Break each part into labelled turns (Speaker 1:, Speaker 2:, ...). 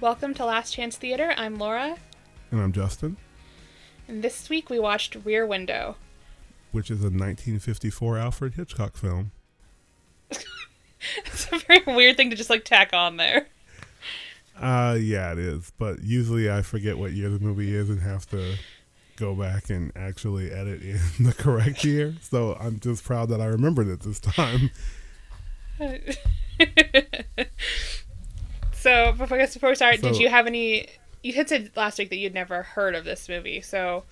Speaker 1: Welcome to Last Chance Theater. I'm Laura,
Speaker 2: And I'm Justin,
Speaker 1: and this week we watched Rear Window.
Speaker 2: which is a 1954 Alfred Hitchcock film.
Speaker 1: It's a very weird thing to just like tack on there.
Speaker 2: Uh, yeah, it is. But usually I forget what year the movie is and have to go back and actually edit in the correct year. So I'm just proud that I remembered it this time.
Speaker 1: so before, I guess before we start, did you have any? You had said last week that you'd never heard of this movie, so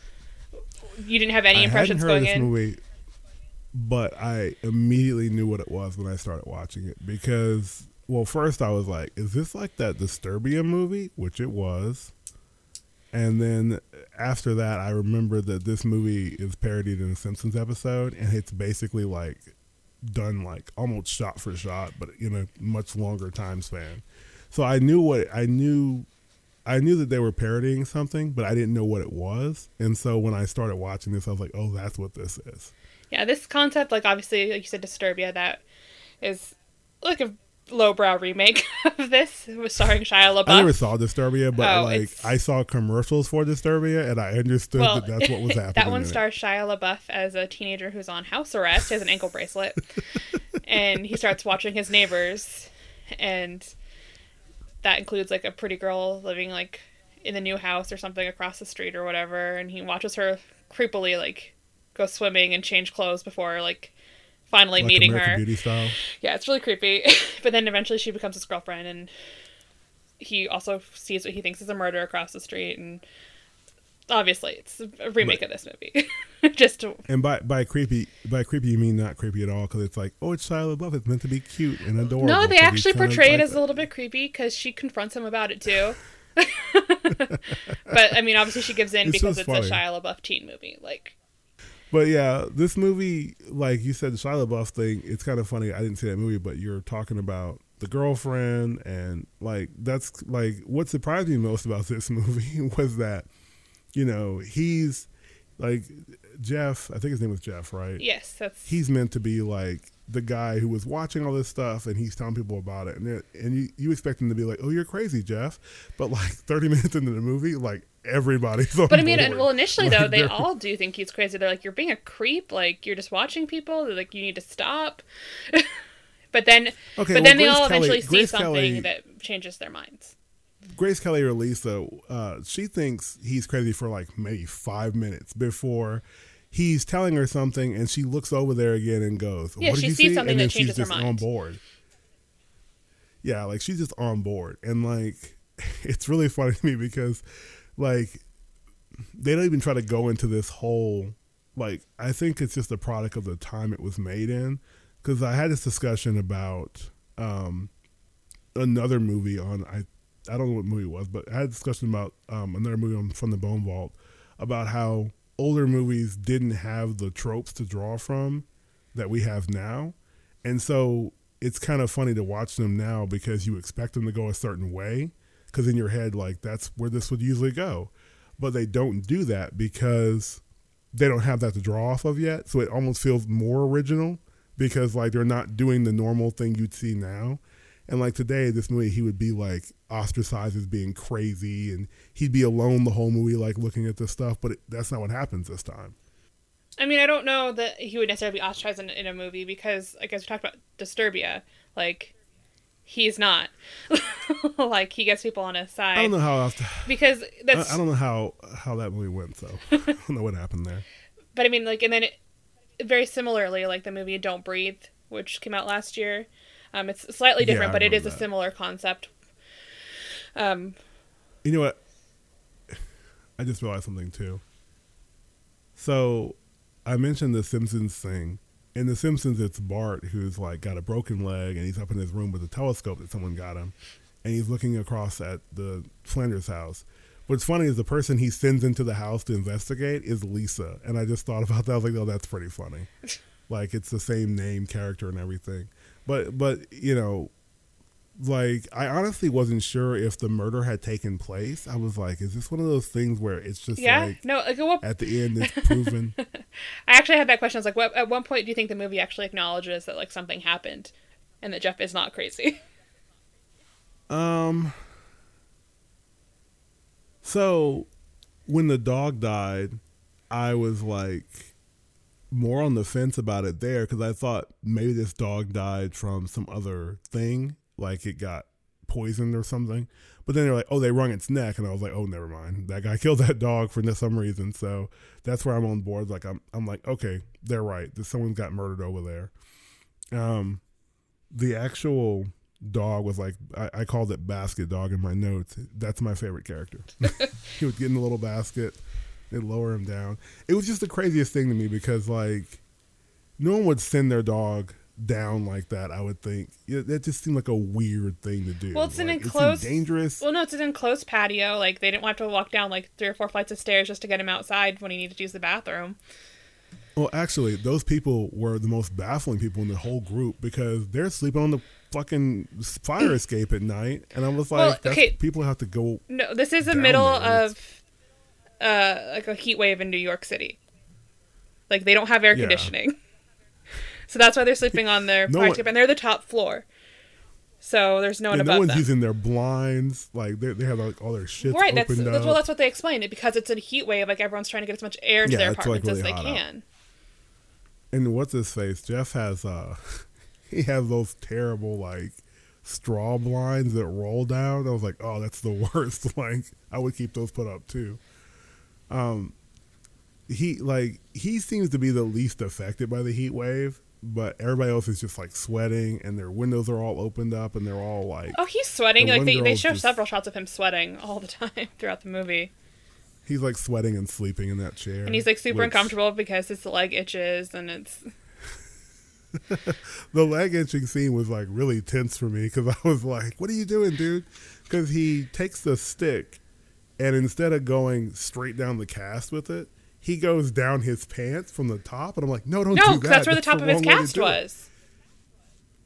Speaker 1: you didn't have any
Speaker 2: I
Speaker 1: impressions going
Speaker 2: of this
Speaker 1: in.
Speaker 2: movie, but I immediately knew what it was when I started watching it because, well, first I was like, "Is this like that Disturbia movie?" Which it was, and then after that, I remembered that this movie is parodied in a Simpsons episode, and it's basically like done like almost shot for shot, but in a much longer time span. So I knew what I knew. I knew that they were parodying something, but I didn't know what it was. And so when I started watching this, I was like, "Oh, that's what this is."
Speaker 1: Yeah, this concept, like obviously, like you said, Disturbia, that is like a lowbrow remake of this, was starring Shia LaBeouf.
Speaker 2: I never saw Disturbia, but
Speaker 1: Oh,
Speaker 2: like
Speaker 1: it's-
Speaker 2: I saw commercials for Disturbia, and I understood
Speaker 1: well,
Speaker 2: that that's what was happening.
Speaker 1: that one
Speaker 2: it.
Speaker 1: stars Shia LaBeouf as a teenager who's on house arrest, has an ankle bracelet, and he starts watching his neighbors, and that includes like a pretty girl living like in the new house or something across the street or whatever, and he watches her creepily like go swimming and change clothes before like finally
Speaker 2: like
Speaker 1: meeting
Speaker 2: American
Speaker 1: her.
Speaker 2: Beauty style.
Speaker 1: Yeah, it's really creepy. but then eventually she becomes his girlfriend, and he also sees what he thinks is a murder across the street, and obviously it's a remake of this movie. Just to,
Speaker 2: And by by creepy, by creepy you mean not creepy at all because it's like, oh, it's Shia LaBeouf. It's meant to be cute and adorable.
Speaker 1: no, they actually portray it as a little bit creepy because she confronts him about it too. but I mean, obviously she gives in
Speaker 2: It's
Speaker 1: because it's a
Speaker 2: funny.
Speaker 1: Shia LaBeouf teen movie. Like,
Speaker 2: But yeah, this movie, like you said, the Shia LaBeouf thing, it's kind of funny. I didn't see that movie, but you're talking about the girlfriend, and like that's like what surprised me most about this movie was that, you know, he's like Jeff. I think his name was Jeff, right?
Speaker 1: yes, that's
Speaker 2: He's meant to be like the guy who was watching all this stuff, and he's telling people about it, and and you you expect him to be like, oh, you're crazy, Jeff, but like 30 minutes into the movie, like everybody's
Speaker 1: But I mean,
Speaker 2: board.
Speaker 1: well, initially
Speaker 2: Like,
Speaker 1: though, they all do think he's crazy. They're like, "You're being a creep. Like, you're just watching people. They're like, you need to stop." but then,
Speaker 2: Okay,
Speaker 1: but
Speaker 2: well,
Speaker 1: then they
Speaker 2: Grace
Speaker 1: all
Speaker 2: Kelly-
Speaker 1: eventually see
Speaker 2: Grace
Speaker 1: something
Speaker 2: Kelly-
Speaker 1: that changes their minds.
Speaker 2: Grace Kelly or Lisa, uh, she thinks he's crazy for like maybe five minutes before he's telling her something, and she looks over there again and goes,
Speaker 1: Yeah,
Speaker 2: "What did
Speaker 1: she
Speaker 2: you
Speaker 1: sees
Speaker 2: see?"
Speaker 1: something
Speaker 2: and
Speaker 1: that changes
Speaker 2: she's
Speaker 1: her
Speaker 2: just
Speaker 1: mind.
Speaker 2: on board. Yeah, like she's just on board, and like it's really funny to me because like they don't even try to go into this whole like I think it's just a product of the time it was made in because I had this discussion about um another movie on I I don't know what movie it was, but I had a discussion about um, another movie on from the Bone Vault about how older movies didn't have the tropes to draw from that we have now, and so it's kind of funny to watch them now because you expect them to go a certain way because in your head like that's where this would usually go, but they don't do that because they don't have that to draw off of yet. So it almost feels more original because like they're not doing the normal thing you'd see now. And like today, this movie, he would be like ostracized as being crazy, and he'd be alone the whole movie, like looking at this stuff. But it, that's not what happens this time.
Speaker 1: I mean, I don't know that he would necessarily be ostracized in, in a movie because, like as we talked about Disturbia, like he's not. like he gets people on his side
Speaker 2: I don't know how else. To,
Speaker 1: because
Speaker 2: I. I don't know how how that movie went. So I don't know what happened there.
Speaker 1: But I mean, like, and then it, very similarly, like the movie Don't Breathe, which came out last year. Um, it's slightly different,
Speaker 2: I
Speaker 1: but it is
Speaker 2: remember
Speaker 1: a similar concept. Um,
Speaker 2: You know what? I just realized something too. So, I mentioned the Simpsons thing. In The Simpsons, it's Bart who's like got a broken leg and he's up in his room with a telescope that someone got him, and he's looking across at the Flanders house. What's funny is the person he sends into the house to investigate is Lisa, and I just thought about that. I was like, oh, that's pretty funny. like it's the same name, character, and everything. But but you know, like I honestly wasn't sure if the murder had taken place. I was like, is this one of those things where it's just
Speaker 1: yeah,
Speaker 2: like
Speaker 1: no, like at what,
Speaker 2: at the end it's proven?
Speaker 1: I actually had that question. I was like, what, at one point do you think the movie actually acknowledges that like something happened, and that Jeff is not crazy?
Speaker 2: um, So when the dog died, I was like more on the fence about it there because I thought maybe this dog died from some other thing, like it got poisoned or something. But then they're like, oh, they wrung its neck, and I was like, oh, never mind. That guy killed that dog for some reason. So that's where I'm on board. Like I'm, I'm like, okay, they're right. someone's got murdered over there. Um, the actual dog was like I, I, called it basket dog in my notes. That's my favorite character. he would get in the little basket, they'd lower him down. It was just the craziest thing to me because like no one would send their dog down like that. I would think yeah, that just seemed like a weird thing to do.
Speaker 1: Well, it's
Speaker 2: like,
Speaker 1: an enclosed,
Speaker 2: dangerous.
Speaker 1: Well, no, it's an enclosed patio. Like they didn't want to walk down like three or four flights of stairs just to get him outside when he needed to use the bathroom.
Speaker 2: Well, actually, those people were the most baffling people in the whole group because they're sleeping on the fucking fire escape at night, and I was like, well, okay. people have to go.
Speaker 1: No, this is the middle there. of uh, like a heat wave in New York City. Like they don't have air yeah. conditioning, so that's why they're sleeping on their no and they're the top floor. So there's no one above
Speaker 2: No one's
Speaker 1: them.
Speaker 2: using their blinds. Like they, they have like all their shit right,
Speaker 1: that's,
Speaker 2: that's,
Speaker 1: well, that's what they explained it because it's a heat wave. Like everyone's trying to get as much air to yeah, their apartments like really as they can. Out
Speaker 2: and what's his face? Jeff has uh he has those terrible like straw blinds that roll down. I was like, oh, that's the worst. like I would keep those put up too. Um, he like he seems to be the least affected by the heat wave, but everybody else is just like sweating, and their windows are all opened up, and they're all like,
Speaker 1: oh, he's sweating. The like they, they show just, several shots of him sweating all the time throughout the movie.
Speaker 2: He's like sweating and sleeping in that chair.
Speaker 1: And he's like super which... uncomfortable because his leg itches and it's.
Speaker 2: the leg itching scene was like really tense for me because I was like, what are you doing, dude? Because he takes the stick and instead of going straight down the cast with it, he goes down his pants from the top. And I'm like, no, don't no, do that.
Speaker 1: that's where the top of his cast was.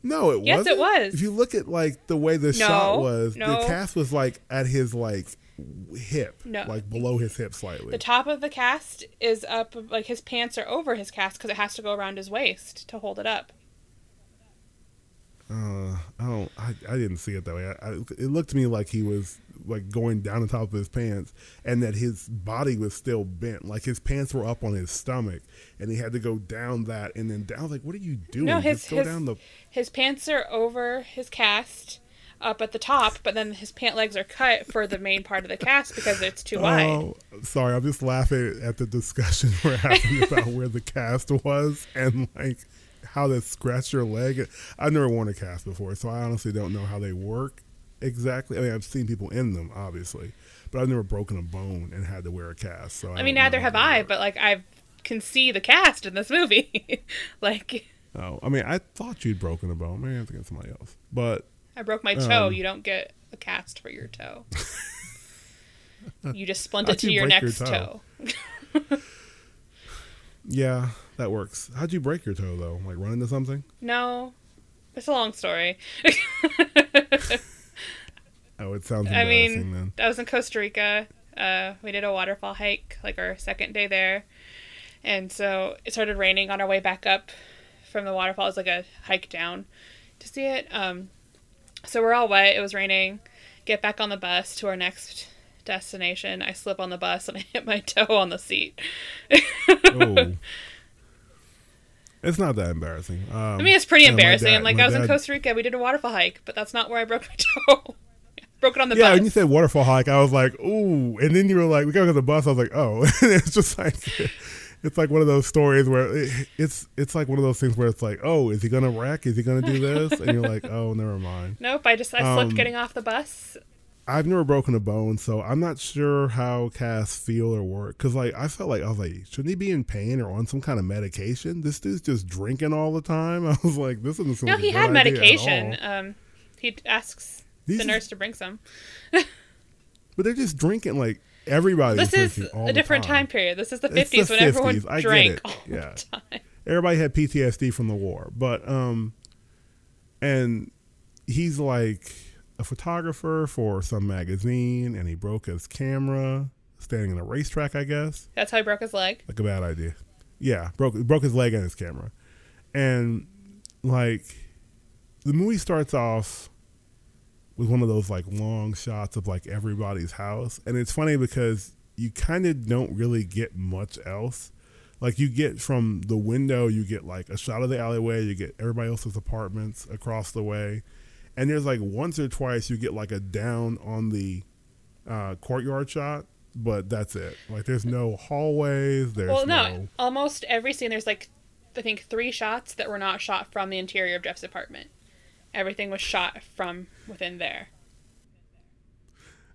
Speaker 2: No, it
Speaker 1: yes,
Speaker 2: wasn't.
Speaker 1: Yes, it was.
Speaker 2: If you look at like the way the no, shot was, no. the cast was like at his like hip, no. like below his hip slightly.
Speaker 1: The top of the cast is up, like his pants are over his cast because it has to go around his waist to hold it up.
Speaker 2: Uh, I don't. I, I didn't see it that way. I, I, it looked to me like he was like going down the top of his pants, and that his body was still bent. Like his pants were up on his stomach, and he had to go down that and then down. Like, what are you doing?
Speaker 1: No, his his, the... his pants are over his cast, up at the top, but then his pant legs are cut for the main part of the cast because it's too wide. Oh,
Speaker 2: sorry, I'm just laughing at the discussion we're having about where the cast was and like how to scratch your leg. I've never worn a cast before, so I honestly don't know how they work exactly. I mean, I've seen people in them, obviously, but I've never broken a bone and had to wear a cast. So I,
Speaker 1: I mean, neither have I, work. but like I can see the cast in this movie. like,
Speaker 2: oh, I mean, I thought you'd broken a bone. Maybe I have to get somebody else, but
Speaker 1: I broke my toe. Um, you don't get a cast for your toe. you just splint it to your next your toe. toe.
Speaker 2: yeah, that works. How'd you break your toe though? Like run into something?
Speaker 1: No, it's a long story.
Speaker 2: oh, it sounds. I mean, then.
Speaker 1: I was in Costa Rica. Uh, we did a waterfall hike, like our second day there, and so it started raining on our way back up from the waterfall. It was like a hike down to see it. Um, so we're all wet. It was raining. Get back on the bus to our next destination. I slip on the bus and I hit my toe on the seat. oh.
Speaker 2: It's not that embarrassing. Um, I
Speaker 1: mean, it's pretty embarrassing. Dad, like, I was dad... in Costa Rica. We did a waterfall hike, but that's not where I broke my toe. broke it on the
Speaker 2: yeah,
Speaker 1: bus.
Speaker 2: Yeah, when you said waterfall hike, I was like, ooh. And then you were like, we gotta go to the bus. I was like, oh. and it's just like, it's like one of those stories where it, it's it's like one of those things where it's like, oh, is he gonna wreck? Is he gonna do this? And you're like, oh, never mind.
Speaker 1: Nope. I just I slipped um, getting off the bus.
Speaker 2: I've never broken a bone, so I'm not sure how casts feel or work. Cause like I felt like I was like, shouldn't he be in pain or on some kind of medication? This dude's just drinking all the time. I was like, this isn't.
Speaker 1: No, he had medication. Um, he asks These the nurse to bring some.
Speaker 2: but they're just drinking like everybody.
Speaker 1: This is a different time. time. period. This is the fifties when 50s. everyone I drank all yeah. the time.
Speaker 2: Everybody had PTSD from the war, but um, and he's like a photographer for some magazine, and he broke his camera standing in a racetrack. I guess
Speaker 1: that's how he broke his leg.
Speaker 2: Like a bad idea. Yeah, broke broke his leg and his camera, and like the movie starts off with one of those like long shots of like everybody's house, and it's funny because you kind of don't really get much else. Like you get from the window, you get like a shot of the alleyway, you get everybody else's apartments across the way, and there's like once or twice you get like a down on the uh, courtyard shot, but that's it. Like there's no hallways. There's
Speaker 1: well, no,
Speaker 2: no
Speaker 1: almost every scene there's like I think three shots that were not shot from the interior of Jeff's apartment. Everything was shot from within there.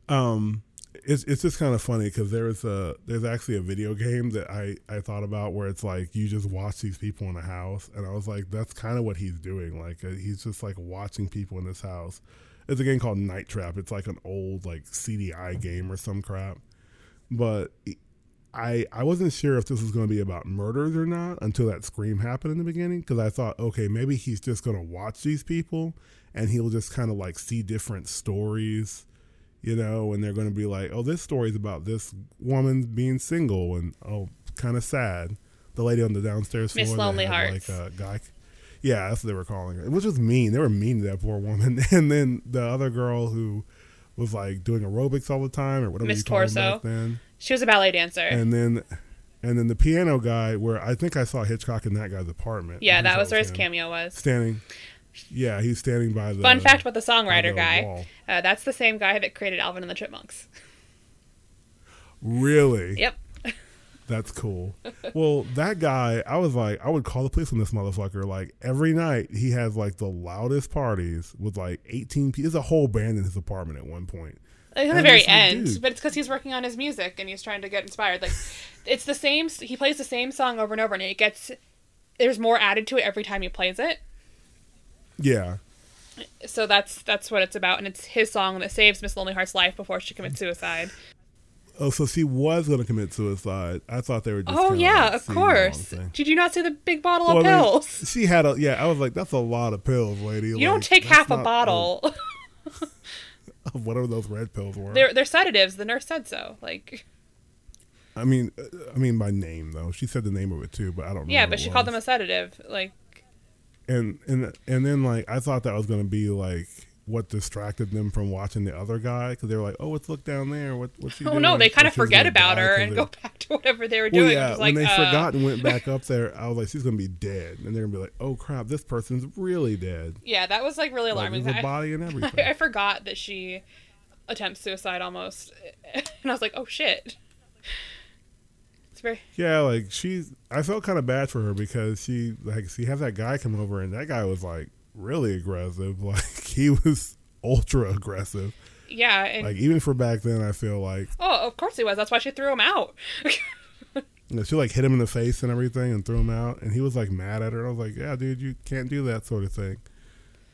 Speaker 2: Um, it's it's just kind of funny because there's a there's actually a video game that I I thought about where it's like you just watch these people in a house, and I was like, that's kind of what he's doing. Like uh, he's just like watching people in this house. It's a game called Night Trap. It's like an old like CDI game or some crap, but. I, I wasn't sure if this was going to be about murders or not until that scream happened in the beginning because I thought, okay, maybe he's just going to watch these people and he'll just kind of like see different stories you know, and they're going to be like, oh, this story's about this woman being single and oh, kind of sad. The lady on the downstairs floor,
Speaker 1: Miss Lonely Hearts,
Speaker 2: like a guy. Yeah, that's what they were calling her. It was just mean. They were mean to that poor woman. And then the other girl who was like doing aerobics all the time or whatever
Speaker 1: Miss Torso.
Speaker 2: then.
Speaker 1: She was a ballet dancer.
Speaker 2: And then, and then the piano guy, where I think I saw Hitchcock in that guy's apartment.
Speaker 1: yeah, that was where his cameo was.
Speaker 2: Standing. Yeah, he's standing by the.
Speaker 1: Fun fact about the songwriter
Speaker 2: the
Speaker 1: guy: uh, that's the same guy that created Alvin and the Chipmunks.
Speaker 2: Really?
Speaker 1: Yep.
Speaker 2: That's cool. well, that guy, I was like, I would call the police on this motherfucker. Like every night, he has like the loudest parties with like eighteen people. There's a whole band in his apartment at one point.
Speaker 1: Like, at the very end,
Speaker 2: dude.
Speaker 1: but it's because he's working on his music and he's trying to get inspired. Like, it's the same. He plays the same song over and over, and it gets there's more added to it every time he plays it.
Speaker 2: Yeah,
Speaker 1: So that's that's what it's about, and it's his song that saves Miss Lonely Heart's life before she commits suicide.
Speaker 2: Oh, so she was going to commit suicide. I thought they were just.
Speaker 1: Oh yeah,
Speaker 2: like,
Speaker 1: of course. Did you not see the big bottle
Speaker 2: Well,
Speaker 1: of
Speaker 2: I mean,
Speaker 1: pills?
Speaker 2: she had a yeah. I was like, that's a lot of pills, lady.
Speaker 1: you don't take half a bottle.
Speaker 2: Of whatever those red pills were.
Speaker 1: they're they're sedatives. The nurse said so. Like
Speaker 2: I mean, uh, I mean by name though. She said the name of it too, but I don't. know
Speaker 1: yeah, but she called them a sedative. Like
Speaker 2: and and and then like I thought that was going to be like what distracted them from watching the other guy because they were like, oh, let's look down there. What what's she
Speaker 1: oh
Speaker 2: doing?
Speaker 1: no, they kind of
Speaker 2: Like,
Speaker 1: forget about her and
Speaker 2: they-
Speaker 1: go back to whatever they were
Speaker 2: Well,
Speaker 1: doing.
Speaker 2: yeah,
Speaker 1: Just
Speaker 2: when
Speaker 1: like,
Speaker 2: they
Speaker 1: uh,
Speaker 2: forgot and went back up there, I was like, she's gonna be dead, and they're gonna be like, oh crap, this person's really dead.
Speaker 1: Yeah, that was like really
Speaker 2: Like,
Speaker 1: alarming.
Speaker 2: there's a
Speaker 1: I-
Speaker 2: body and
Speaker 1: I,
Speaker 2: everything.
Speaker 1: I forgot that she attempts suicide almost, and I was like, oh shit.
Speaker 2: Yeah, like she's. I felt kind of bad for her because she like she had that guy come over, and that guy was like really aggressive. Like he was ultra aggressive.
Speaker 1: yeah, and
Speaker 2: Like even for back then, I feel like
Speaker 1: oh, of course he was. That's why she threw him out.
Speaker 2: she like hit him in the face and everything and threw him out, and he was like mad at her. I was like, yeah, dude, you can't do that sort of thing.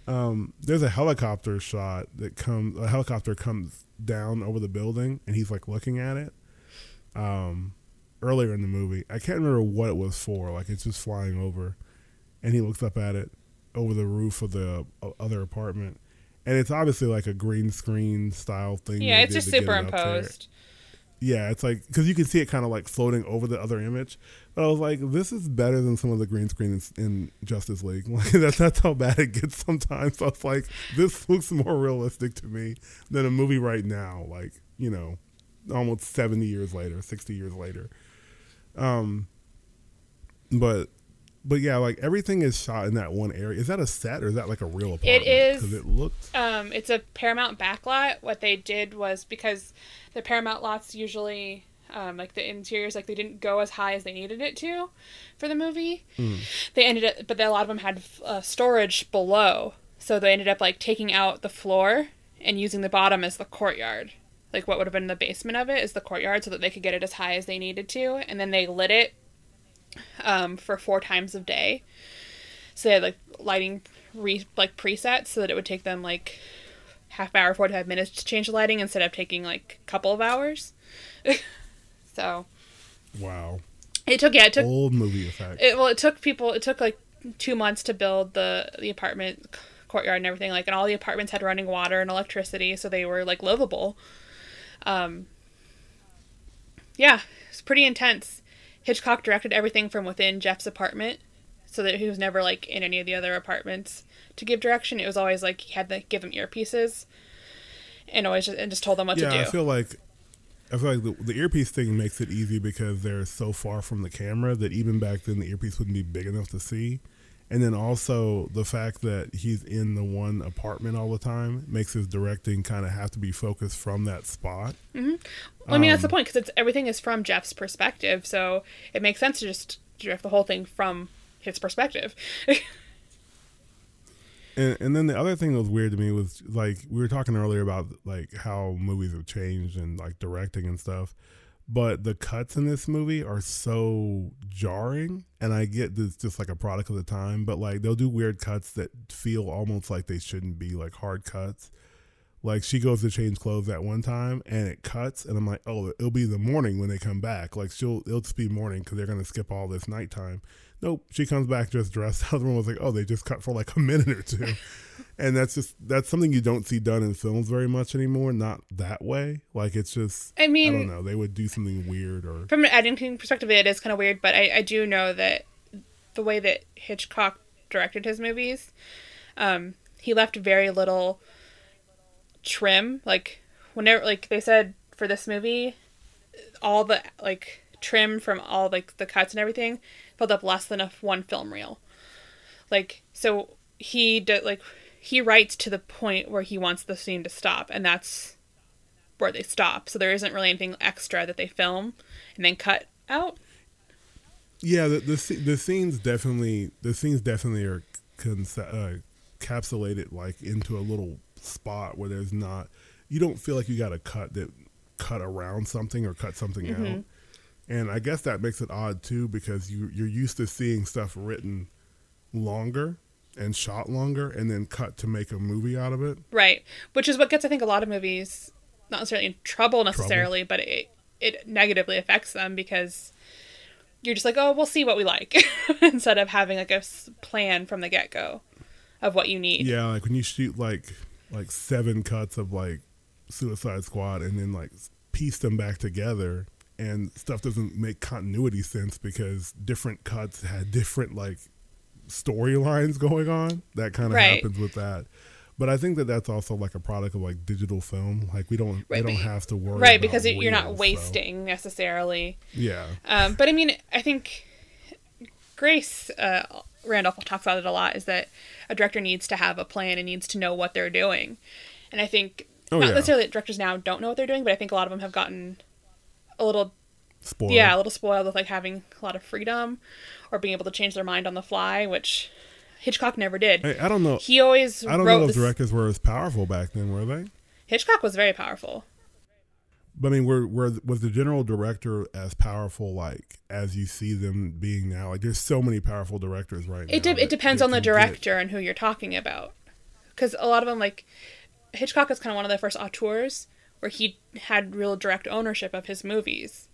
Speaker 2: Um, there's a helicopter shot that comes. A helicopter comes down over the building, and he's like looking at it. Um, earlier in the movie, I can't remember what it was for. Like it's just flying over, and he looks up at it over the roof of the other apartment, and it's obviously like a green screen style thing.
Speaker 1: yeah, it's just
Speaker 2: get it
Speaker 1: superimposed.
Speaker 2: Yeah, it's like because you can see it kind of like floating over the other image. But I was like, this is better than some of the green screens in Justice League. Like that's that's how bad it gets sometimes. So I was like, this looks more realistic to me than a movie right now. Like you know, almost seventy years later, sixty years later. Um, but but yeah, like everything is shot in that one area. Is that a set or is that like a real apartment?
Speaker 1: is-
Speaker 2: 'Cause it looked.
Speaker 1: Um, it's a Paramount backlot. What they did was because the Paramount lots usually, um, like the interiors, like they didn't go as high as they needed it to for the movie. They ended up, but a lot of them had uh, storage below, so they ended up like taking out the floor and using the bottom as the courtyard. Like what would have been the basement of it is the courtyard, so that they could get it as high as they needed to, and then they lit it um, for four times of day. So they had like lighting re- like presets so that it would take them like half hour, forty five minutes to change the lighting instead of taking like a couple of hours. so
Speaker 2: Wow,
Speaker 1: it took yeah it took
Speaker 2: old movie effect.
Speaker 1: it well it took people it took like two months to build the the apartment courtyard and everything like and all the apartments had running water and electricity so they were like livable. Um. Yeah, it's pretty intense. Hitchcock directed everything from within Jeff's apartment, so that he was never like in any of the other apartments to give direction. It was always like he had to give them earpieces, and always just, and just told them what
Speaker 2: yeah,
Speaker 1: to do.
Speaker 2: I feel like I feel like the, the earpiece thing makes it easy because they're so far from the camera that even back then the earpiece wouldn't be big enough to see. And then also the fact that he's in the one apartment all the time makes his directing kind of have to be focused from that spot.
Speaker 1: Well, I mean, that's the
Speaker 2: Um,
Speaker 1: point because it's everything is from Jeff's perspective, so it makes sense to just direct the whole thing from his perspective.
Speaker 2: And, and then the other thing that was weird to me was like we were talking earlier about like how movies have changed and like directing and stuff, but the cuts in this movie are so jarring. And I get this just like a product of the time, but like they'll do weird cuts that feel almost like they shouldn't be like hard cuts. Like she goes to change clothes at one time and it cuts, and I'm like, oh, it'll be the morning when they come back. Like she'll, it'll just be morning because they're gonna skip all this nighttime. Nope, she comes back just dressed. The other one was like, oh, they just cut for like a minute or two, and that's just that's something you don't see done in films very much anymore. Not that way. Like it's just,
Speaker 1: I mean,
Speaker 2: I don't know. They would do something weird or
Speaker 1: from an editing perspective, it is kind of weird, but I, I do know that the way that Hitchcock directed his movies, um, he left very little trim. Like whenever, like they said for this movie, all the like trim from all like the cuts and everything filled up less than a one film reel. Like so, he did like he writes to the point where he wants the scene to stop, and that's where they stop. So there isn't really anything extra that they film and then cut out.
Speaker 2: Yeah, the the, the scenes definitely the scenes definitely are conce- uh, capsulated like into a little spot where there's not you don't feel like you got to cut that cut around something or cut something
Speaker 1: Mm-hmm.
Speaker 2: out. And I guess that makes it odd too because you you're used to seeing stuff written longer and shot longer and then cut to make a movie out of it.
Speaker 1: Right. Which is what gets I think a lot of movies not necessarily in trouble necessarily, but it it negatively affects them because you're just like, "Oh, we'll see what we like." instead of having like a plan from the get-go of what you need.
Speaker 2: Yeah, like when you shoot like like seven cuts of like Suicide Squad and then like piece them back together and stuff doesn't make continuity sense because different cuts had different like storylines going on. That kind of
Speaker 1: Right.
Speaker 2: happens with that. But I think that that's also like a product of like digital film. Like we don't
Speaker 1: Right,
Speaker 2: we don't have to worry
Speaker 1: Right, because it, you're not
Speaker 2: wheels, so-
Speaker 1: wasting necessarily.
Speaker 2: Yeah.
Speaker 1: Um, but I mean, I think Grace uh, Randolph talks about it a lot. Is that a director needs to have a plan and needs to know what they're doing, and I think
Speaker 2: Oh,
Speaker 1: not
Speaker 2: yeah.
Speaker 1: necessarily that directors now don't know what they're doing, but I think a lot of them have gotten a little
Speaker 2: Spoiled.
Speaker 1: yeah a little spoiled with like having a lot of freedom or being able to change their mind on the fly, which Hitchcock never did.
Speaker 2: Hey, I don't know.
Speaker 1: He always
Speaker 2: I don't know if directors were as powerful back then, were they?
Speaker 1: Hitchcock was very powerful.
Speaker 2: But I mean, were, were was the general director as powerful like as you see them being now? Like, there's so many powerful directors right now.
Speaker 1: It de- it depends on the
Speaker 2: can get-
Speaker 1: director and who you're talking about, because a lot of them like Hitchcock is kind of one of the first auteurs where he had real direct ownership of his movies.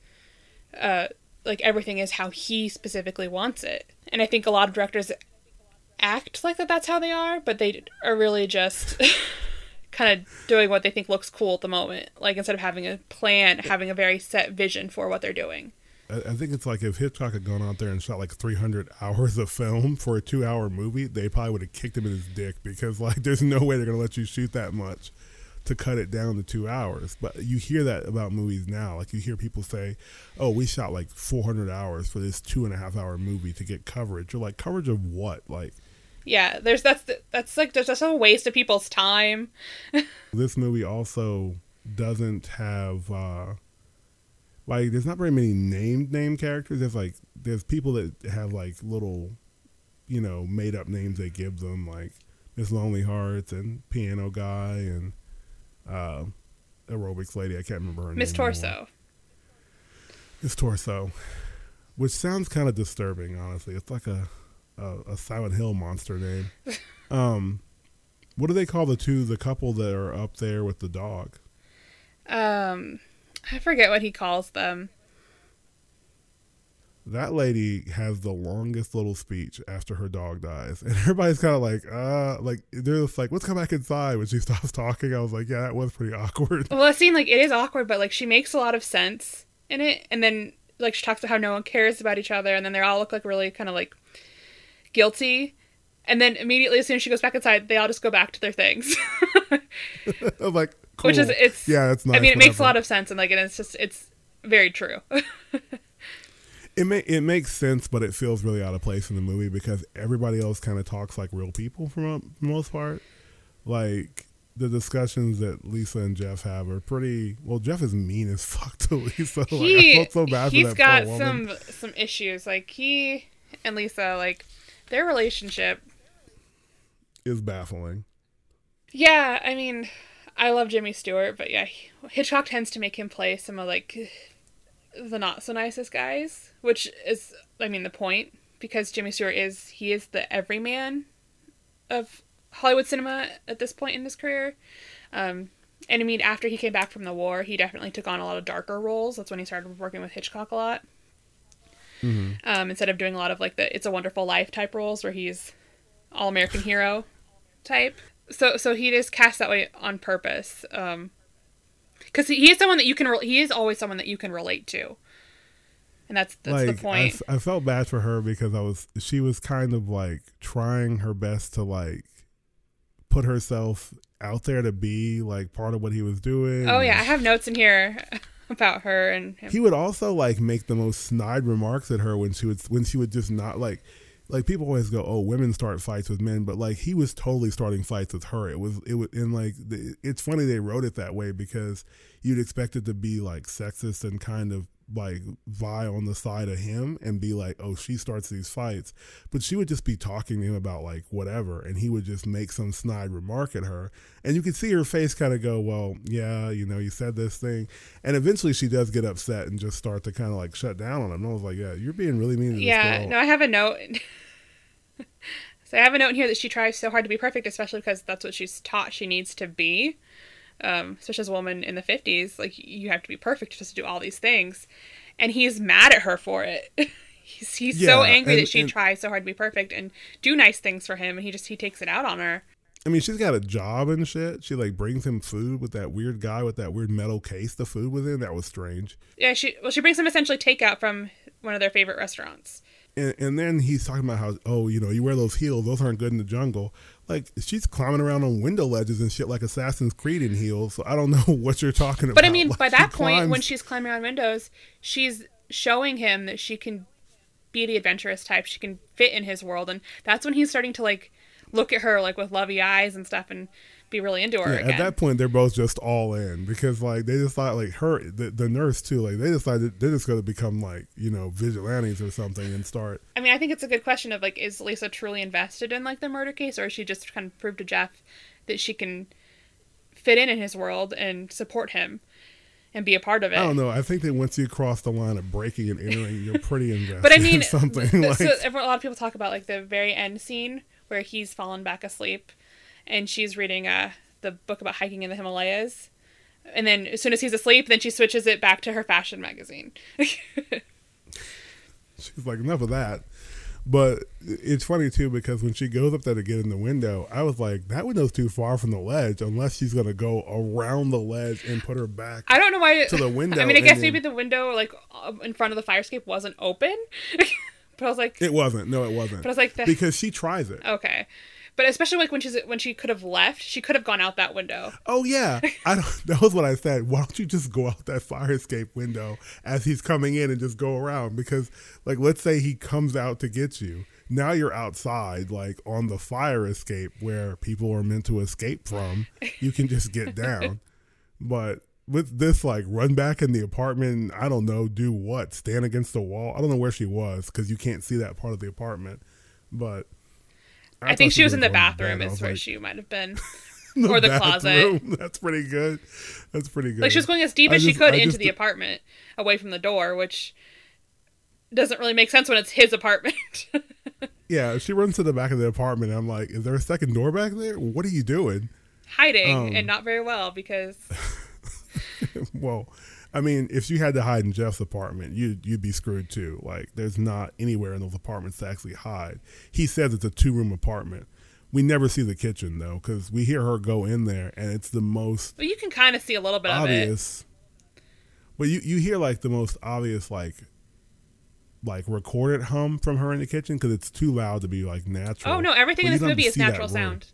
Speaker 1: Uh, like everything is how he specifically wants it, and I think a lot of directors act like that. That's how they are, but they are really just. kind of doing what they think looks cool at the moment like instead of having a plan having a very set vision for what they're doing
Speaker 2: I, think it's like if Hitchcock had gone out there and shot like 300 hours of film for a two-hour movie, they probably would have kicked him in his dick because like there's no way they're gonna let you shoot that much to cut it down to two hours. But you hear that about movies now. Like you hear people say, "Oh, we shot like 400 hours for this two and a half hour movie to get coverage." You're like, coverage of what? Like
Speaker 1: yeah there's that's that's like there's just a waste of people's time
Speaker 2: this movie also doesn't have uh like there's not very many named name characters there's like there's people that have like little you know made up names they give them like miss lonely hearts and piano guy and uh aerobics lady. I can't remember her
Speaker 1: miss
Speaker 2: name anymore.
Speaker 1: torso.
Speaker 2: Miss torso which sounds kind of disturbing honestly. It's like a a, a silent hill monster name. Um what do they call the two the couple that are up there with the dog?
Speaker 1: Um, I forget what he calls them.
Speaker 2: That lady has the longest little speech after her dog dies and everybody's kind of like uh like they're just like let's come back inside when she stops talking i was like yeah that was pretty awkward
Speaker 1: Well, it seemed like it is awkward, but like she makes a lot of sense in it, and then like she talks about how no one cares about each other, and then they all look like really kind of like guilty. And then immediately, as soon as she goes back inside, they all just go back to their things.
Speaker 2: I'm like, cool.
Speaker 1: Which is it's
Speaker 2: yeah, it's nice.
Speaker 1: I mean, it makes a lot of sense, and like, and it's just it's very true.
Speaker 2: It ma- it makes sense, but it feels really out of place in the movie because everybody else kind of talks like real people for mo- the most part. Like the discussions that Lisa and Jeff have are pretty. Well, Jeff is mean as fuck to Lisa. like, I
Speaker 1: he
Speaker 2: felt so bad
Speaker 1: he's
Speaker 2: for that
Speaker 1: got
Speaker 2: poor woman.
Speaker 1: some some issues. Like he and Lisa, like their relationship.
Speaker 2: Is baffling.
Speaker 1: Yeah, I mean, I love Jimmy Stewart, but yeah, Hitchcock tends to make him play some of like the not so nicest guys, which is, I mean, the point because Jimmy Stewart is he is the everyman of Hollywood cinema at this point in his career. Um, and I mean, after he came back from the war, he definitely took on a lot of darker roles. That's when he started working with Hitchcock a lot. Um, instead of doing a lot of like the "It's a Wonderful Life" type roles, where he's all American hero type. So so he is cast that way on purpose. Um, because he is someone that you can re- he is always someone that you can relate to, and that's that's
Speaker 2: like
Speaker 1: the point.
Speaker 2: I, I felt bad for her because I was she was kind of like trying her best to like put herself out there to be like part of what he was doing.
Speaker 1: oh yeah, I have notes in here about her and him.
Speaker 2: he would also like make the most snide remarks at her when she would when she would just not like like people always go oh women start fights with men but like he was totally starting fights with her. It was it was and like the, it's funny they wrote it that way because you'd expect it to be like sexist and kind of like vie on the side of him and be like oh she starts these fights. But she would just be talking to him about like whatever and he would just make some snide remark at her. And you could see her face kind of go well yeah you know you said this thing. And eventually she does get upset and just start to kind of like shut down on him. And i was like yeah you're being really mean to
Speaker 1: Yeah, no, I have a note. so I have a note in here that she tries so hard to be perfect, especially because that's what she's taught she needs to be. Um, especially as a woman in the fifties, like you have to be perfect just to do all these things, and he's mad at her for it. he's he's so angry
Speaker 2: and-
Speaker 1: that she
Speaker 2: and-
Speaker 1: tries so hard to be perfect and do nice things for him, and he just he takes it out on her.
Speaker 2: I mean, she's got a job and shit. She like brings him food with that weird guy with that weird metal case. The food was in that was strange.
Speaker 1: Yeah, she well she brings him essentially takeout from one of their favorite restaurants.
Speaker 2: And, and then he's talking about how oh you know you wear those heels those aren't good in the jungle. Like she's climbing around on window ledges and shit like Assassin's Creed in heels. So I don't know what you're talking about.
Speaker 1: But I mean,
Speaker 2: Like,
Speaker 1: by that point, when she's climbing on windows, she's showing him that she can be the adventurous type. She can fit in his world, and that's when he's starting to like look at her like with lovey eyes and stuff, and be really into her
Speaker 2: Yeah,
Speaker 1: again.
Speaker 2: at that point, they're both just all in because like they just thought like her the, the nurse too like they decided they're just going to become like you know vigilantes or something and start
Speaker 1: I mean, I think it's a good question of like, is Lisa truly invested in like the murder case, or is she just kind of proved to Jeff that she can fit in in his world and support him and be a part of it?
Speaker 2: I don't know. I think that once you cross the line of breaking and entering, you're pretty invested.
Speaker 1: But I mean,
Speaker 2: in something
Speaker 1: th-
Speaker 2: like
Speaker 1: so a lot of people talk about like the very end scene where he's fallen back asleep, and she's reading uh, the book about hiking in the Himalayas, and then as soon as he's asleep, then she switches it back to her fashion magazine.
Speaker 2: she's like enough of that. But it's funny too because when she goes up there to get in the window, I was like, that window's too far from the ledge unless she's gonna go around the ledge and put her back.
Speaker 1: I don't know why
Speaker 2: To the window
Speaker 1: I mean, I guess maybe the window like in front of the fire escape wasn't open, but I was like,
Speaker 2: It wasn't. No, it wasn't.
Speaker 1: But I was like,
Speaker 2: because she tries it.
Speaker 1: okay. But especially like when she's when she could have left, she could have gone out that window.
Speaker 2: Oh yeah, I don't, that was what I said. Why don't you just go out that fire escape window as he's coming in and just go around? Because like, let's say he comes out to get you. Now you're outside, like on the fire escape where people are meant to escape from. You can just get down, but with this, like, run back in the apartment. I don't know, do what? Stand against the wall? I don't know where she was because you can't see that part of the apartment. But
Speaker 1: I, think she was in the
Speaker 2: going to bed.
Speaker 1: bathroom.
Speaker 2: I
Speaker 1: is where
Speaker 2: like,
Speaker 1: she might have been. or the closet.
Speaker 2: That's pretty good. That's pretty good.
Speaker 1: Like she was going as deep
Speaker 2: I
Speaker 1: as she could
Speaker 2: I
Speaker 1: into
Speaker 2: just-
Speaker 1: the apartment, away from the door, which doesn't really make sense when it's his apartment.
Speaker 2: Yeah, she runs to the back of the apartment. I'm like, is there a second door back there? What are you doing?
Speaker 1: Hiding
Speaker 2: Um,
Speaker 1: and not very well because
Speaker 2: well, I mean, if you had to hide in Jeff's apartment, you'd you'd be screwed too. Like, there's not anywhere in those apartments to actually hide. He says it's a two room apartment. We never see the kitchen though, because we hear her go in there, and it's the most
Speaker 1: well, you can kind of see a little bit of it.
Speaker 2: obvious. But you you hear like the most obvious like like recorded hum from her in the kitchen because it's too loud to be like natural.
Speaker 1: Oh no, everything
Speaker 2: But
Speaker 1: in this movie is natural sound.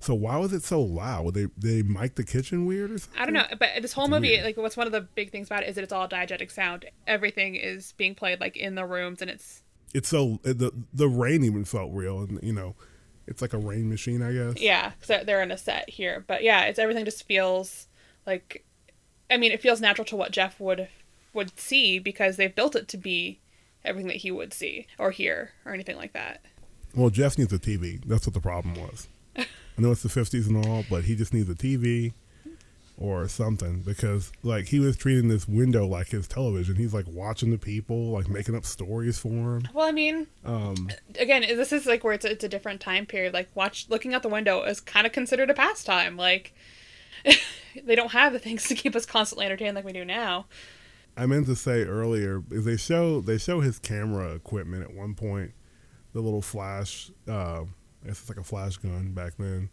Speaker 2: So why was it so loud? They they mic the kitchen weird or something?
Speaker 1: I don't know, but this whole
Speaker 2: It's
Speaker 1: movie,
Speaker 2: weird.
Speaker 1: like, what's one of the big things about it is that it's all diegetic sound. Everything is being played like in the rooms, and it's
Speaker 2: It's so the the rain even felt real, and you know, it's like a rain machine, I guess.
Speaker 1: yeah, because they're in a set here. But yeah, it's everything just feels like, I mean, it feels natural to what Jeff would would see because they've built it to be everything that he would see or hear or anything like that.
Speaker 2: Well, Jeff needs a TV. That's what the problem was. I know it's the fifties and all, but he just needs a TV or something because like he was treating this window like his television. He's like watching the people, like making up stories for him.
Speaker 1: Well, I mean,
Speaker 2: Um,
Speaker 1: again, this is like where it's it's a different time period. Like watch looking out the window is kind of considered a pastime. Like they don't have the things to keep us constantly entertained like we do now.
Speaker 2: I meant to say earlier is they show they show his camera equipment at one point, the little flash. Uh, it's like a flash gun back then,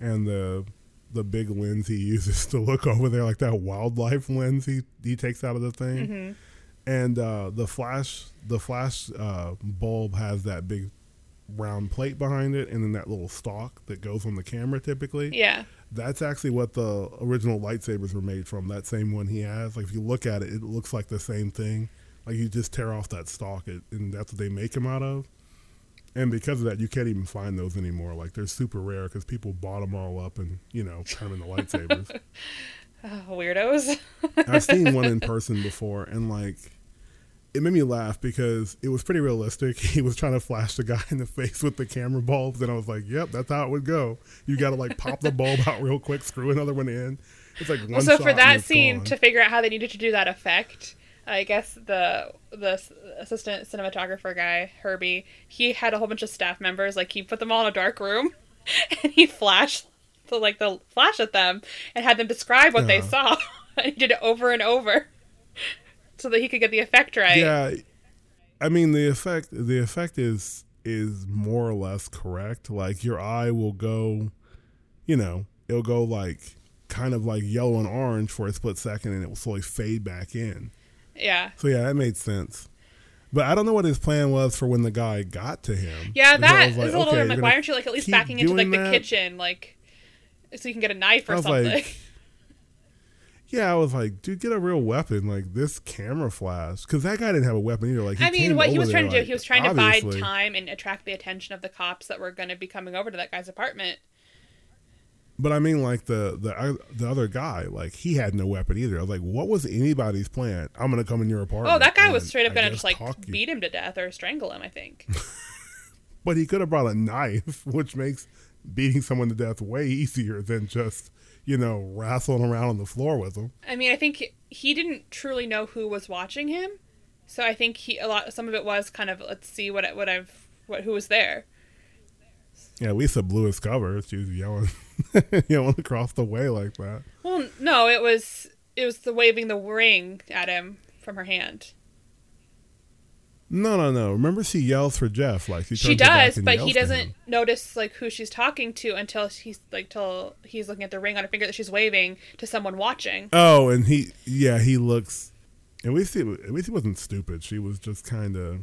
Speaker 2: and the the big lens he uses to look over there, like that wildlife lens he he takes out of the thing, and uh, the flash the flash uh, bulb has that big round plate behind it, and then that little stalk that goes on the camera typically.
Speaker 1: Yeah.
Speaker 2: That's actually what the original lightsabers were made from. That same one he has. Like if you look at it, it looks like the same thing. Like you just tear off that stalk, it, and that's what they make them out of. And because of that, you can't even find those anymore. Like they're super rare because people bought them all up and you know turn them into lightsabers.
Speaker 1: Oh, weirdos.
Speaker 2: I've seen one in person before, and like it made me laugh because it was pretty realistic. He was trying to flash the guy in the face with the camera bulbs, and I was like, "Yep, that's how it would go. You got to like pop the bulb out real quick, screw another one in. It's like one
Speaker 1: Well, so for that scene
Speaker 2: gone.
Speaker 1: to figure out how they needed to do that effect, I guess the the assistant cinematographer guy Herbie he had a whole bunch of staff members like he put them all in a dark room and he flashed the like the flash at them and had them describe what they
Speaker 2: Uh-huh.
Speaker 1: saw and he did it over and over so that he could get the effect right.
Speaker 2: yeah, I mean the effect. The effect is is more or less correct. Like your eye will go, you know, it'll go like kind of like yellow and orange for a split second, and it will slowly fade back in.
Speaker 1: Yeah.
Speaker 2: So yeah, that made sense. But I don't know what his plan was for when the guy got to him.
Speaker 1: Yeah, that is
Speaker 2: like,
Speaker 1: a little
Speaker 2: okay,
Speaker 1: like why aren't you like at least backing into like the
Speaker 2: that?
Speaker 1: kitchen like so you can get a knife or something.
Speaker 2: like, yeah, I was like, dude, get a real weapon like this camera flash, because that guy didn't have a weapon either. Like, he
Speaker 1: I mean, what he was trying
Speaker 2: there,
Speaker 1: to do,
Speaker 2: like,
Speaker 1: he was trying to bide
Speaker 2: obviously-
Speaker 1: time and attract the attention of the cops that were going to be coming over to that guy's apartment.
Speaker 2: But I mean, like the the the other guy, like he had no weapon either. I was like, what was anybody's plan? I'm gonna come in your apartment.
Speaker 1: Oh, that guy was straight up
Speaker 2: I
Speaker 1: to just like beat him to death or strangle him. I think.
Speaker 2: But he could have brought a knife, which makes beating someone to death way easier than just you know wrestling around on the floor with them.
Speaker 1: I mean, I think he, he didn't truly know who was watching him, so I think he a lot. Some of it was kind of let's see what what I've what who was there.
Speaker 2: Yeah, Lisa blew his cover. She was yelling, yelling across the way like that.
Speaker 1: Well, no, it was it was the waving the ring at him from her hand.
Speaker 2: No, no, no. Remember, she yells for Jeff. Like she,
Speaker 1: she does but he doesn't notice like who she's talking to until he's like till he's looking at the ring on her finger that she's waving to someone watching
Speaker 2: Oh, and he, yeah, he looks. At least, he, at least he wasn't stupid. She was just kind of